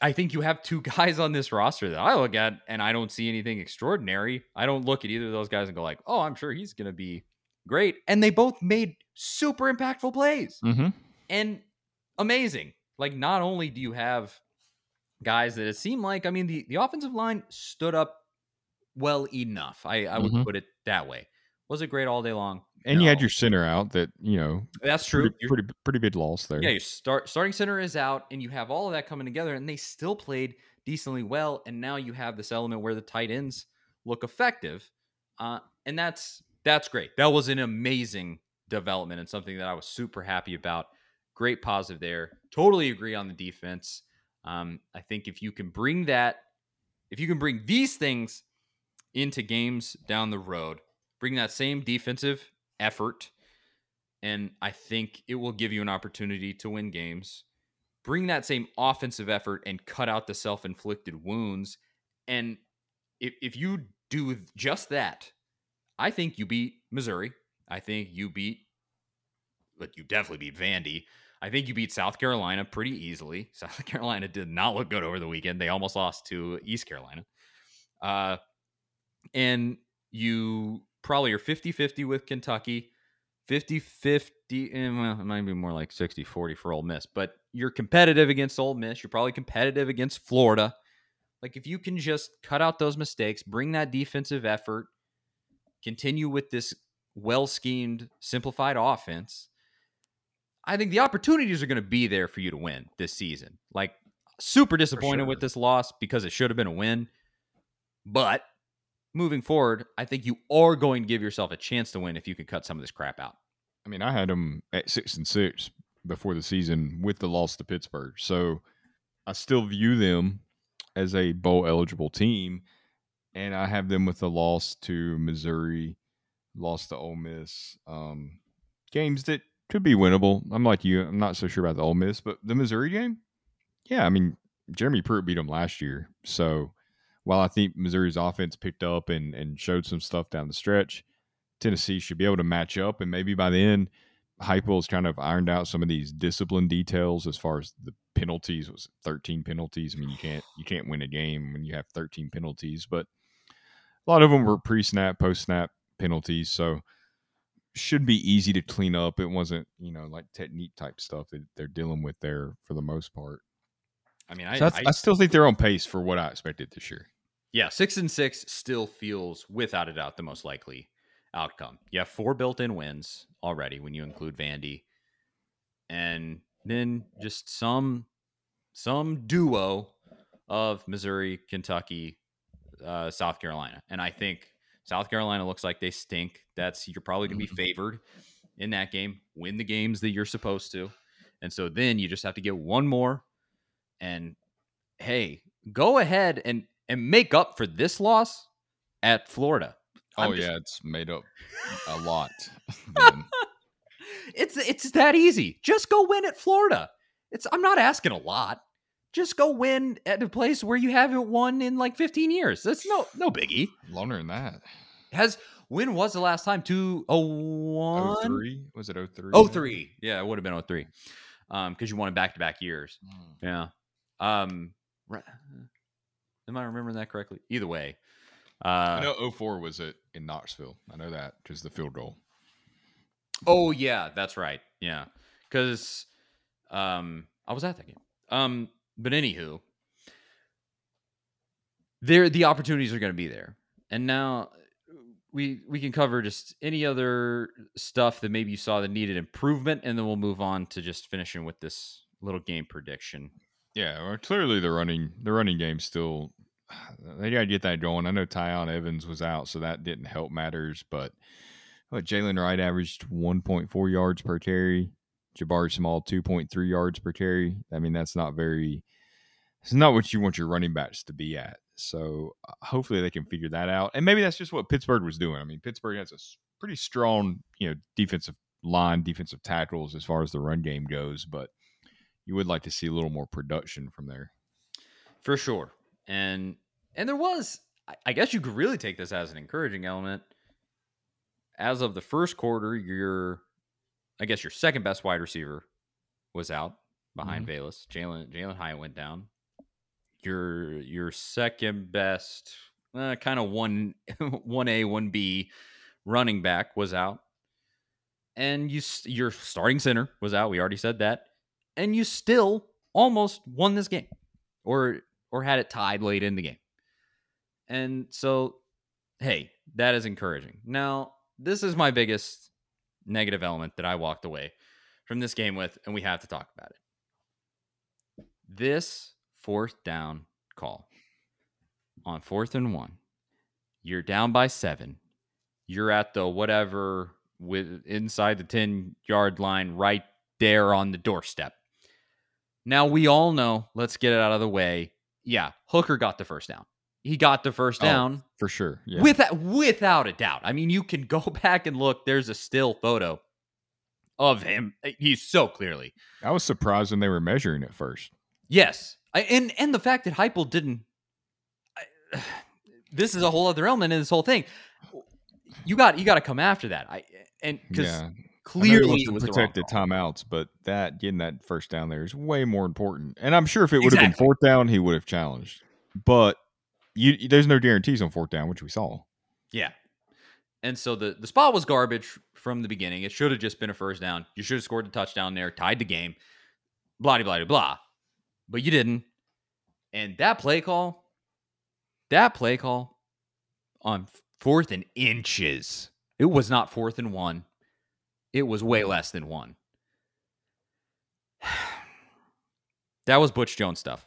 I think you have two guys on this roster that I look at and I don't see anything extraordinary. I don't look at either of those guys and go like, "Oh, I'm sure he's going to be great." And they both made super impactful plays. Mm-hmm. And amazing. Like not only do you have guys that it seemed like, I mean, the the offensive line stood up well enough. I I would mm-hmm. put it that way. Was it great all day long? And no. you had your center out that, you know, that's true. Pretty, pretty, pretty big loss there. Yeah, your start starting center is out and you have all of that coming together and they still played decently well and now you have this element where the tight ends look effective. Uh, and that's that's great. That was an amazing development and something that I was super happy about. Great positive there. Totally agree on the defense. Um, I think if you can bring that, if you can bring these things into games down the road, bring that same defensive effort, and I think it will give you an opportunity to win games. Bring that same offensive effort and cut out the self inflicted wounds. And if, if you do just that, I think you beat Missouri. I think you beat, but you definitely beat Vandy. I think you beat South Carolina pretty easily. South Carolina did not look good over the weekend. They almost lost to East Carolina. Uh, and you probably are 50 50 with Kentucky, 50 50, eh, well, it might be more like 60 40 for Ole Miss, but you're competitive against Ole Miss. You're probably competitive against Florida. Like, if you can just cut out those mistakes, bring that defensive effort, continue with this well schemed, simplified offense, I think the opportunities are going to be there for you to win this season. Like, super disappointed sure. with this loss because it should have been a win. But moving forward, I think you are going to give yourself a chance to win if you can cut some of this crap out. I mean, I had them at six and six before the season with the loss to Pittsburgh. So I still view them as a bowl eligible team. And I have them with the loss to Missouri, loss to Ole Miss. Um, games that could be winnable. I'm like you. I'm not so sure about the Ole Miss, but the Missouri game, yeah. I mean, Jeremy Pruitt beat them last year. So while I think Missouri's offense picked up and, and showed some stuff down the stretch, Tennessee should be able to match up. And maybe by the end, Heupel's kind of ironed out some of these discipline details as far as the penalties. Was 13 penalties. I mean, you can't you can't win a game when you have 13 penalties, but a lot of them were pre-snap, post-snap penalties. So should be easy to clean up. It wasn't, you know, like technique type stuff that they're dealing with there for the most part. I mean, I, so I, I, still think they're on pace for what I expected this year yeah, six and six still feels without a doubt the most likely outcome. You have four built-in wins already when you include Vandy, and then just some some duo of Missouri, Kentucky, uh, South Carolina, and I think South Carolina looks like they stink. That's you're probably going to be mm-hmm. favored in that game. Win the games that you're supposed to, and so then you just have to get one more. And hey, go ahead and and make up for this loss at Florida. I'm oh just... yeah, it's made up a lot. it's it's that easy. Just go win at Florida. It's I'm not asking a lot. Just go win at a place where you haven't won in like 15 years. That's no no biggie. Longer than that. Has when was the last time? 201? 03? Was it 03? 03. Yeah, it would have been 03. Um, because you won back to back years. Mm. Yeah. Um, right. Am I remembering that correctly? Either way. Uh, I know 04 was it in Knoxville. I know that because the field goal. Oh yeah, that's right. Yeah, because um, I was at that game. Um, but anywho, there the opportunities are going to be there, and now we we can cover just any other stuff that maybe you saw that needed improvement, and then we'll move on to just finishing with this little game prediction. Yeah, well, clearly the running the running game still they got to get that going. I know Tiyon Evans was out, so that didn't help matters. But what Jaylen Wright averaged 1.4 yards per carry, Jabari Small 2.3 yards per carry. I mean, that's not very. It's not what you want your running backs to be at. So uh, hopefully they can figure that out. And maybe that's just what Pittsburgh was doing. I mean, Pittsburgh has a pretty strong, you know, defensive line, defensive tackles as far as the run game goes, but you would like to see a little more production from there. For sure. And and there was I guess you could really take this as an encouraging element. As of the first quarter, your I guess your second best wide receiver was out behind mm-hmm. Velus. Jalen Jalin Hyatt went down. Your your second best uh, kind of one one A one B running back was out, and you your starting center was out. We already said that and you still almost won this game or or had it tied late in the game. And so, hey, that is encouraging. Now, this is my biggest negative element that I walked away from this game with, and we have to talk about it. This fourth down call on fourth and one, you're down by seven. You're at the whatever with inside the 10 yard line right there on the doorstep. Now we all know, let's get it out of the way. Yeah, Hooker got the first down. He got the first oh, down. Oh, for sure. Yeah. Without without a doubt. I mean, you can go back and look. There's a still photo of him. Eh, he's so clearly. I was surprised when they were measuring it first. Yes. I, and and the fact that Heupel didn't I, this is a whole other element in this whole thing. You got you got to come after that. I and because yeah. Clearly, it was the protected call. timeouts, but that getting that first down there is way more important. And I'm sure if it would have been fourth down, he would have challenged. But you, there's no guarantees on fourth down, which we saw. Yeah. And so the the spot was garbage from the beginning. It should have just been a first down. You should have scored the touchdown there, tied the game. Blah blah blah blah. But you didn't. And that play call, that play call on fourth and inches. It was not fourth and one. It was way less than one. that was Butch Jones stuff.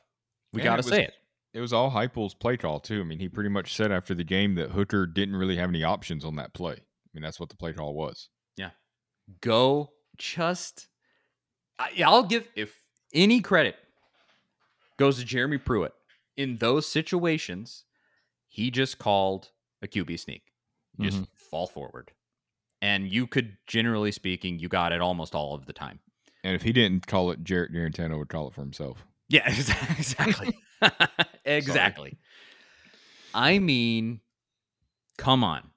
We got to say it. It was all Heupel's play call too. I mean, he pretty much said after the game that Hooker didn't really have any options on that play. I mean, that's what the play call was. Yeah, go just I, I'll give if any credit goes to Jeremy Pruitt in those situations, he just called a QB sneak. Just mm-hmm. fall forward. And you could generally speaking, you got it almost all of the time. And if he didn't call it, Jarrett Guarantano would call it for himself. Yeah, exactly. exactly. I mean, come on.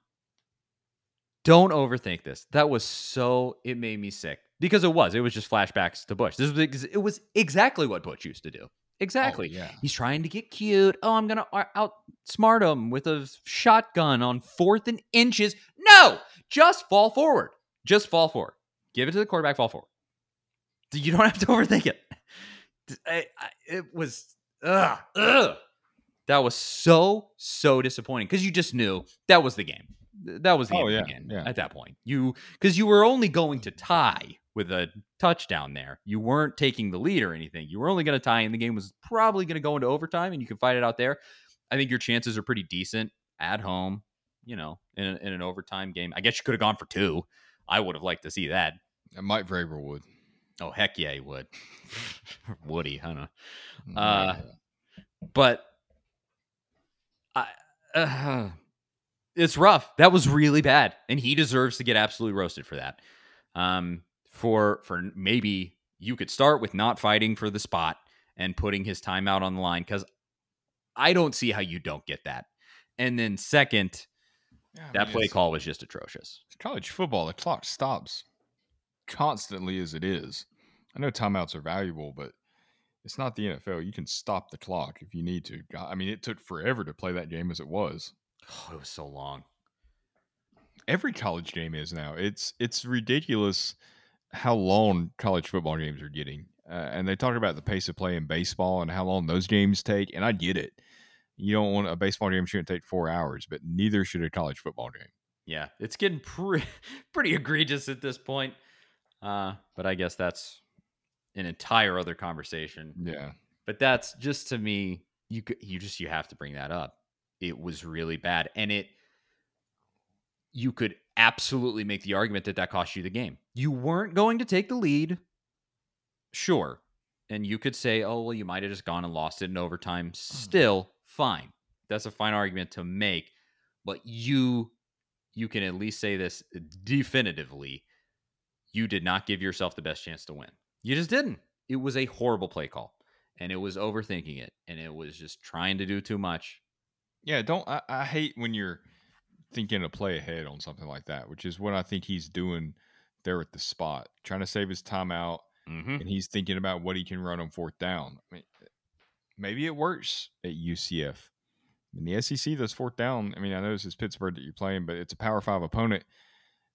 Don't overthink this. That was so it made me sick because it was. It was just flashbacks to Butch. This was it was exactly what Butch used to do. Oh, exactly. Oh, yeah. He's trying to get cute. Oh, I'm gonna uh, outsmart him with a shotgun on fourth and inches. No, just fall forward. Just fall forward. Give it to the quarterback. Fall forward. You don't have to overthink it. I, I, it was ugh, ugh. That was so so disappointing because you just knew that was the game. That was the Oh, end yeah, of the game yeah. at that point. You because you were only going to tie with a touchdown there. You weren't taking the lead or anything. You were only going to tie, and the game was probably going to go into overtime, and you can fight it out there. I think your chances are pretty decent at home. You know, in, in an overtime game. I guess you could have gone for two. I would have liked to see that. And Mike Vrabel would. Oh heck yeah, he would. Woody, I don't know Uh, but I, uh, it's rough. That was really bad, and he deserves to get absolutely roasted for that. Um, for for maybe you could start with not fighting for the spot and putting his time out on the line because I don't see how you don't get that. And then second, Yeah, that mean, play call was just atrocious. college football. The clock stops constantly as it is. I know timeouts are valuable, but it's not the NFL. You can stop the clock if you need to. God, I mean, it took forever to play that game as it was. Oh, it was so long. Every college game is now. It's it's ridiculous how long college football games are getting. Uh, and they talk about the pace of play in baseball and how long those games take. And I get it. You don't want a baseball game shouldn't take four hours, but neither should a college football game. Yeah, it's getting pretty pretty egregious at this point. Uh, but I guess that's an entire other conversation. Yeah. But that's just to me, you you just you have to bring that up. It was really bad, and it you could absolutely make the argument that that cost you the game. You weren't going to take the lead, sure, and you could say, oh well, you might have just gone and lost it in overtime. Still, fine. That's a fine argument to make, but you you can at least say this definitively. You did not give yourself the best chance to win. You just didn't. It was a horrible play call and it was overthinking it and it was just trying to do too much. Yeah, don't I, I hate when you're thinking to play ahead on something like that, which is what I think he's doing there at the spot, trying to save his timeout, Mm-hmm. and he's thinking about what he can run on fourth down. I mean, maybe it works at UCF. In the SEC, those fourth down. I mean, I know this is Pittsburgh that you're playing, but it's a Power Five opponent.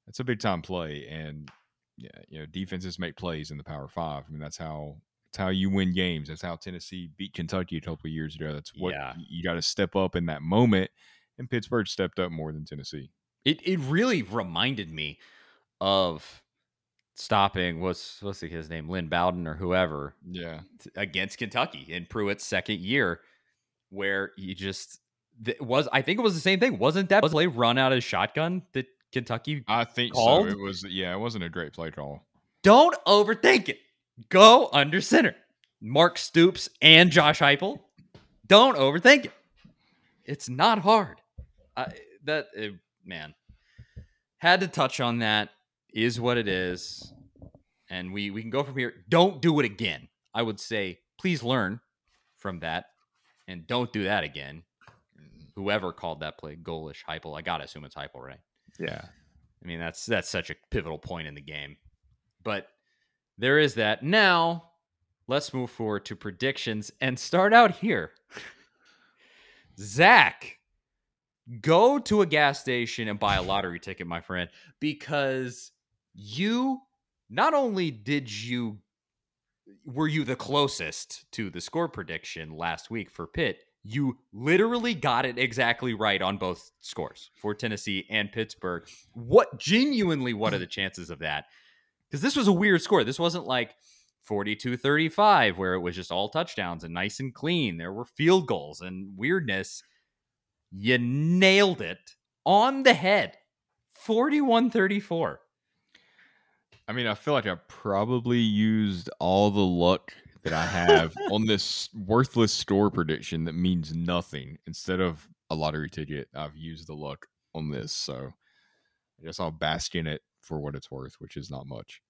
That's a big time play, and yeah, you know, defenses make plays in the Power Five. I mean, that's how that's how you win games. That's how Tennessee beat Kentucky a couple of years ago. That's what Yeah. you, got to step up in that moment. And Pittsburgh stepped up more than Tennessee. It it really reminded me of stopping what's what's his name, Lynn Bowden or whoever Yeah, against Kentucky in Pruitt's second year, where you just was I think it was the same thing. Wasn't that play run out of shotgun that Kentucky I think Called? so. It was yeah, it wasn't a great play call. Don't overthink it. Go under center. Mark Stoops and Josh Heupel. Don't overthink it. It's not hard. I, that uh, man had to touch on that. Is what it is, and we we can go from here. Don't do it again. I would say please learn from that, and don't do that again. Whoever called that play goalish Heupel, I gotta assume it's Heupel, right? Yeah, I mean, that's that's such a pivotal point in the game. But there is that. Now, let's move forward to predictions and start out here. Zach, go to a gas station and buy a lottery ticket, my friend, because you not only did you were you the closest to the score prediction last week for Pitt, you literally got it exactly right on both scores for Tennessee and Pittsburgh. What genuinely what are the chances of that? Because this was a weird score. This wasn't like 42 35, where it was just all touchdowns and nice and clean. There were field goals and weirdness. You nailed it on the head 41 34. I mean, I feel like I probably used all the luck that I have on this worthless store prediction that means nothing. Instead of a lottery ticket, I've used the luck on this. So I guess I'll bask in it for what it's worth, which is not much.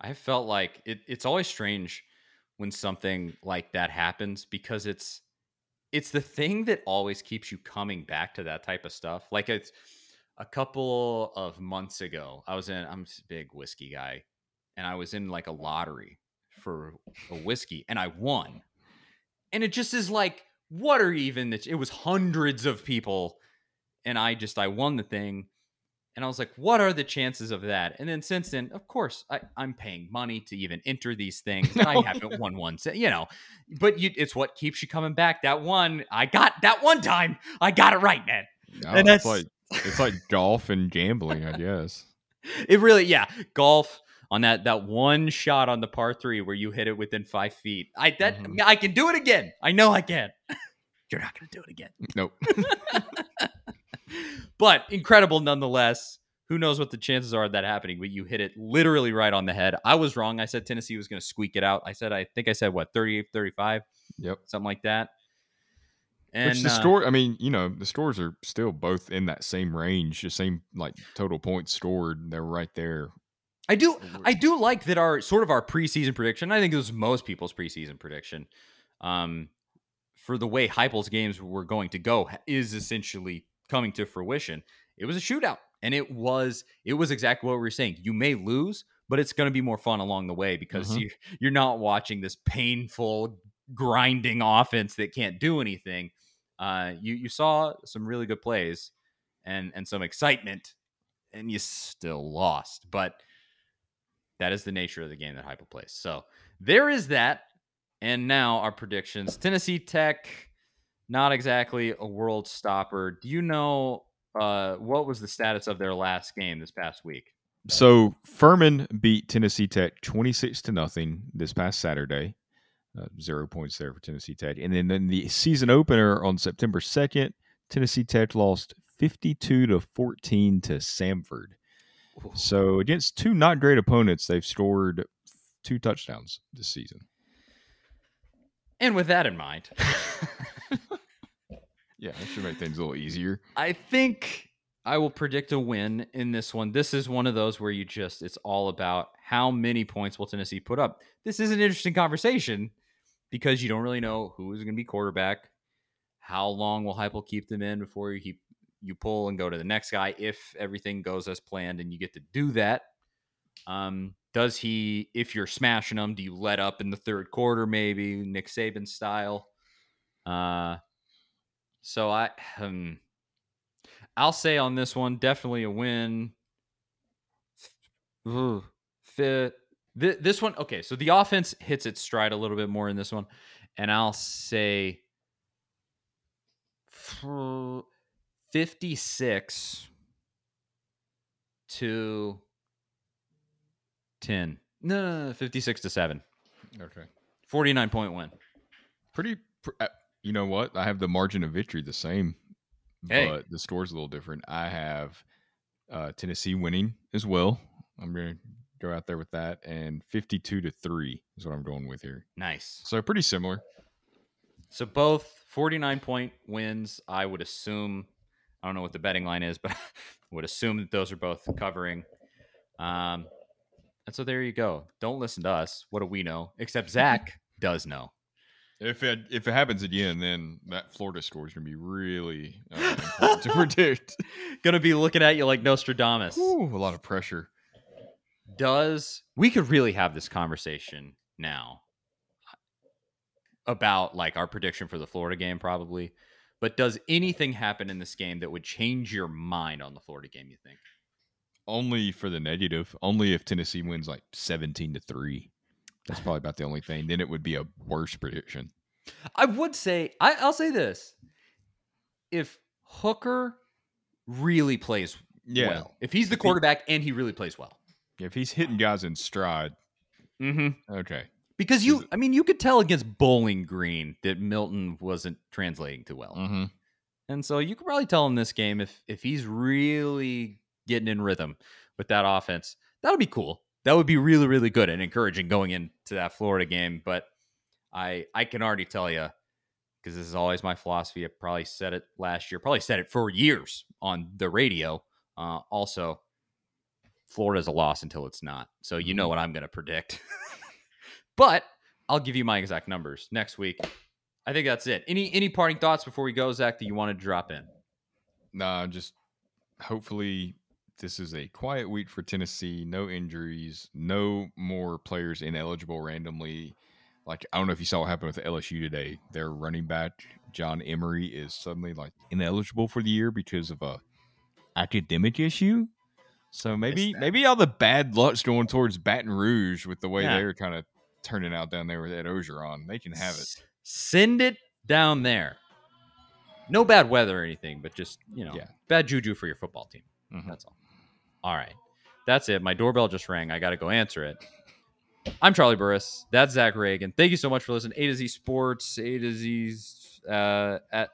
I felt like it, it's always strange when something like that happens because it's it's the thing that always keeps you coming back to that type of stuff. Like it's a couple of months ago, I was in I'm a big whiskey guy, and I was in like a lottery for a whiskey, and I won. And it just is like, what are even the, it was hundreds of people, and I just I won the thing. And I was like, what are the chances of that? And then since then, of course, I, I'm paying money to even enter these things. And I haven't won one, you know, but you, it's what keeps you coming back. That one, I got that one time. I got it right, man. No, And it's that's- like it's like golf and gambling, I guess. It really, yeah, golf on that that one shot on the par three where you hit it within five feet. I that Mhm. I can do it again. I know I can. You're not going to do it again, Nope. but incredible nonetheless. Who knows what the chances are of that happening? But you hit it literally right on the head. I was wrong. I said Tennessee was going to squeak it out. I said I think I said what 38 35, Yep. something like that. And Which the uh, store, I mean, you know, the stores are still both in that same range, the same like total points stored. They're right there. I do I do like that our sort of our preseason prediction. I think it was most people's preseason prediction. Um, for the way Heupel's games were going to go is essentially coming to fruition. It was a shootout, and it was it was exactly what we were saying. You may lose, but it's going to be more fun along the way because Mhm. you you're not watching this painful grinding offense that can't do anything. Uh, you you saw some really good plays and and some excitement, and you still lost, but that is the nature of the game that Heupel plays. So there is that. And now our predictions. Tennessee Tech, not exactly a world stopper. Do you know uh, what was the status of their last game this past week? So Furman beat Tennessee Tech twenty six to nothing this past Saturday. Uh, zero points there for Tennessee Tech, and then in the season opener on September second, Tennessee Tech lost fifty two to fourteen to Samford. So against two not great opponents, they've scored two touchdowns this season. And with that in mind, Yeah, that should make things a little easier. I think I will predict a win in this one. This is one of those where you just, it's all about how many points will Tennessee put up. This is an interesting conversation because you don't really know who is going to be quarterback. How long will Heupel keep them in before you keep, you pull and go to the next guy if everything goes as planned and you get to do that? Um, does he, if you're smashing them, do you let up in the third quarter, maybe Nick Saban style? Uh, so I, um, I'll say on this one, definitely a win. Ugh, Fit. This one, okay. So the offense hits its stride a little bit more in this one, and I'll say f- fifty-six to ten. No, no, no, fifty-six to seven. Okay. Forty-nine point win. Pretty. Pr- uh, you know what? I have the margin of victory the same, Hey. but the score's a little different. I have uh, Tennessee winning as well. I'm going to go out there with that, and 52 to three is what I'm going with here. Nice. So pretty similar. So both 49 point wins, I would assume. I don't know what the betting line is, but would assume that those are both covering. Um, and so there you go. Don't listen to us. What do we know? Except Zach does know. If it if it happens again, then that Florida score is gonna be really uh, important to predict. Gonna be looking at you like Nostradamus. Ooh, a lot of pressure. Does we could really have this conversation now about like our prediction for the Florida game, probably. But does anything happen in this game that would change your mind on the Florida game? You think? Only for the negative. Only if Tennessee wins like seventeen to three. That's probably about the only thing. Then it would be a worse prediction. I would say I, I'll say this: if Hooker really plays Yeah. well, if he's the quarterback and he really plays well, If he's hitting guys in stride, mm-hmm. okay. Because you, I mean, you could tell against Bowling Green that Milton wasn't translating too well, Mm-hmm. and so you could probably tell in this game if if he's really getting in rhythm with that offense, that would be cool. That would be really really good and encouraging going into that Florida game. But I I can already tell you because this is always my philosophy. I probably said it last year, probably said it for years on the radio. Uh, also, Florida's a loss until it's not. So you know Mhm. what I'm going to predict. but I'll give you my exact numbers next week. I think that's it. Any any parting thoughts before we go, Zach? That you want to drop in? Nah, just hopefully this is a quiet week for Tennessee. No injuries, no more players ineligible randomly. Like I don't know if you saw what happened with LSU today. Their running back John Emery is suddenly like ineligible for the year because of a academic issue. So maybe maybe all the bad luck's going towards Baton Rouge with the way Yeah. they're kind of turning out down there with Ed Orgeron. They can have it. Send it down there. No bad weather or anything, but just you know, Yeah. bad juju for your football team. Mhm. That's all. All right. That's it. My doorbell just rang. I got to go answer it. I'm Charlie Burris. That's Zach Ragan. Thank you so much for listening. A to Z Sports, A to Z uh, at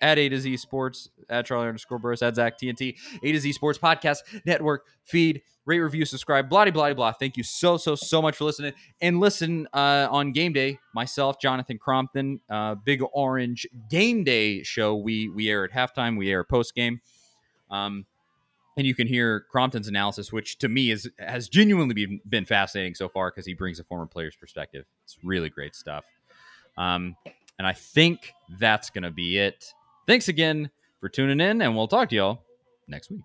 at A to Z Sports, at Charlie underscore Burris, at Zach TNT, A to Z Sports Podcast Network feed, rate, review, subscribe, blah, blah, blah. Thank you so, so, so much for listening. And listen uh, on game day, myself, Jonathan Crompton, uh, Big Orange Game Day show. We we air at halftime, we air post game. Um, and you can hear Crompton's analysis, which to me is has genuinely been, been fascinating so far because he brings a former player's perspective. It's really great stuff. Um, and I think that's going to be it. Thanks again for tuning in, and we'll talk to y'all next week.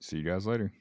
See you guys later.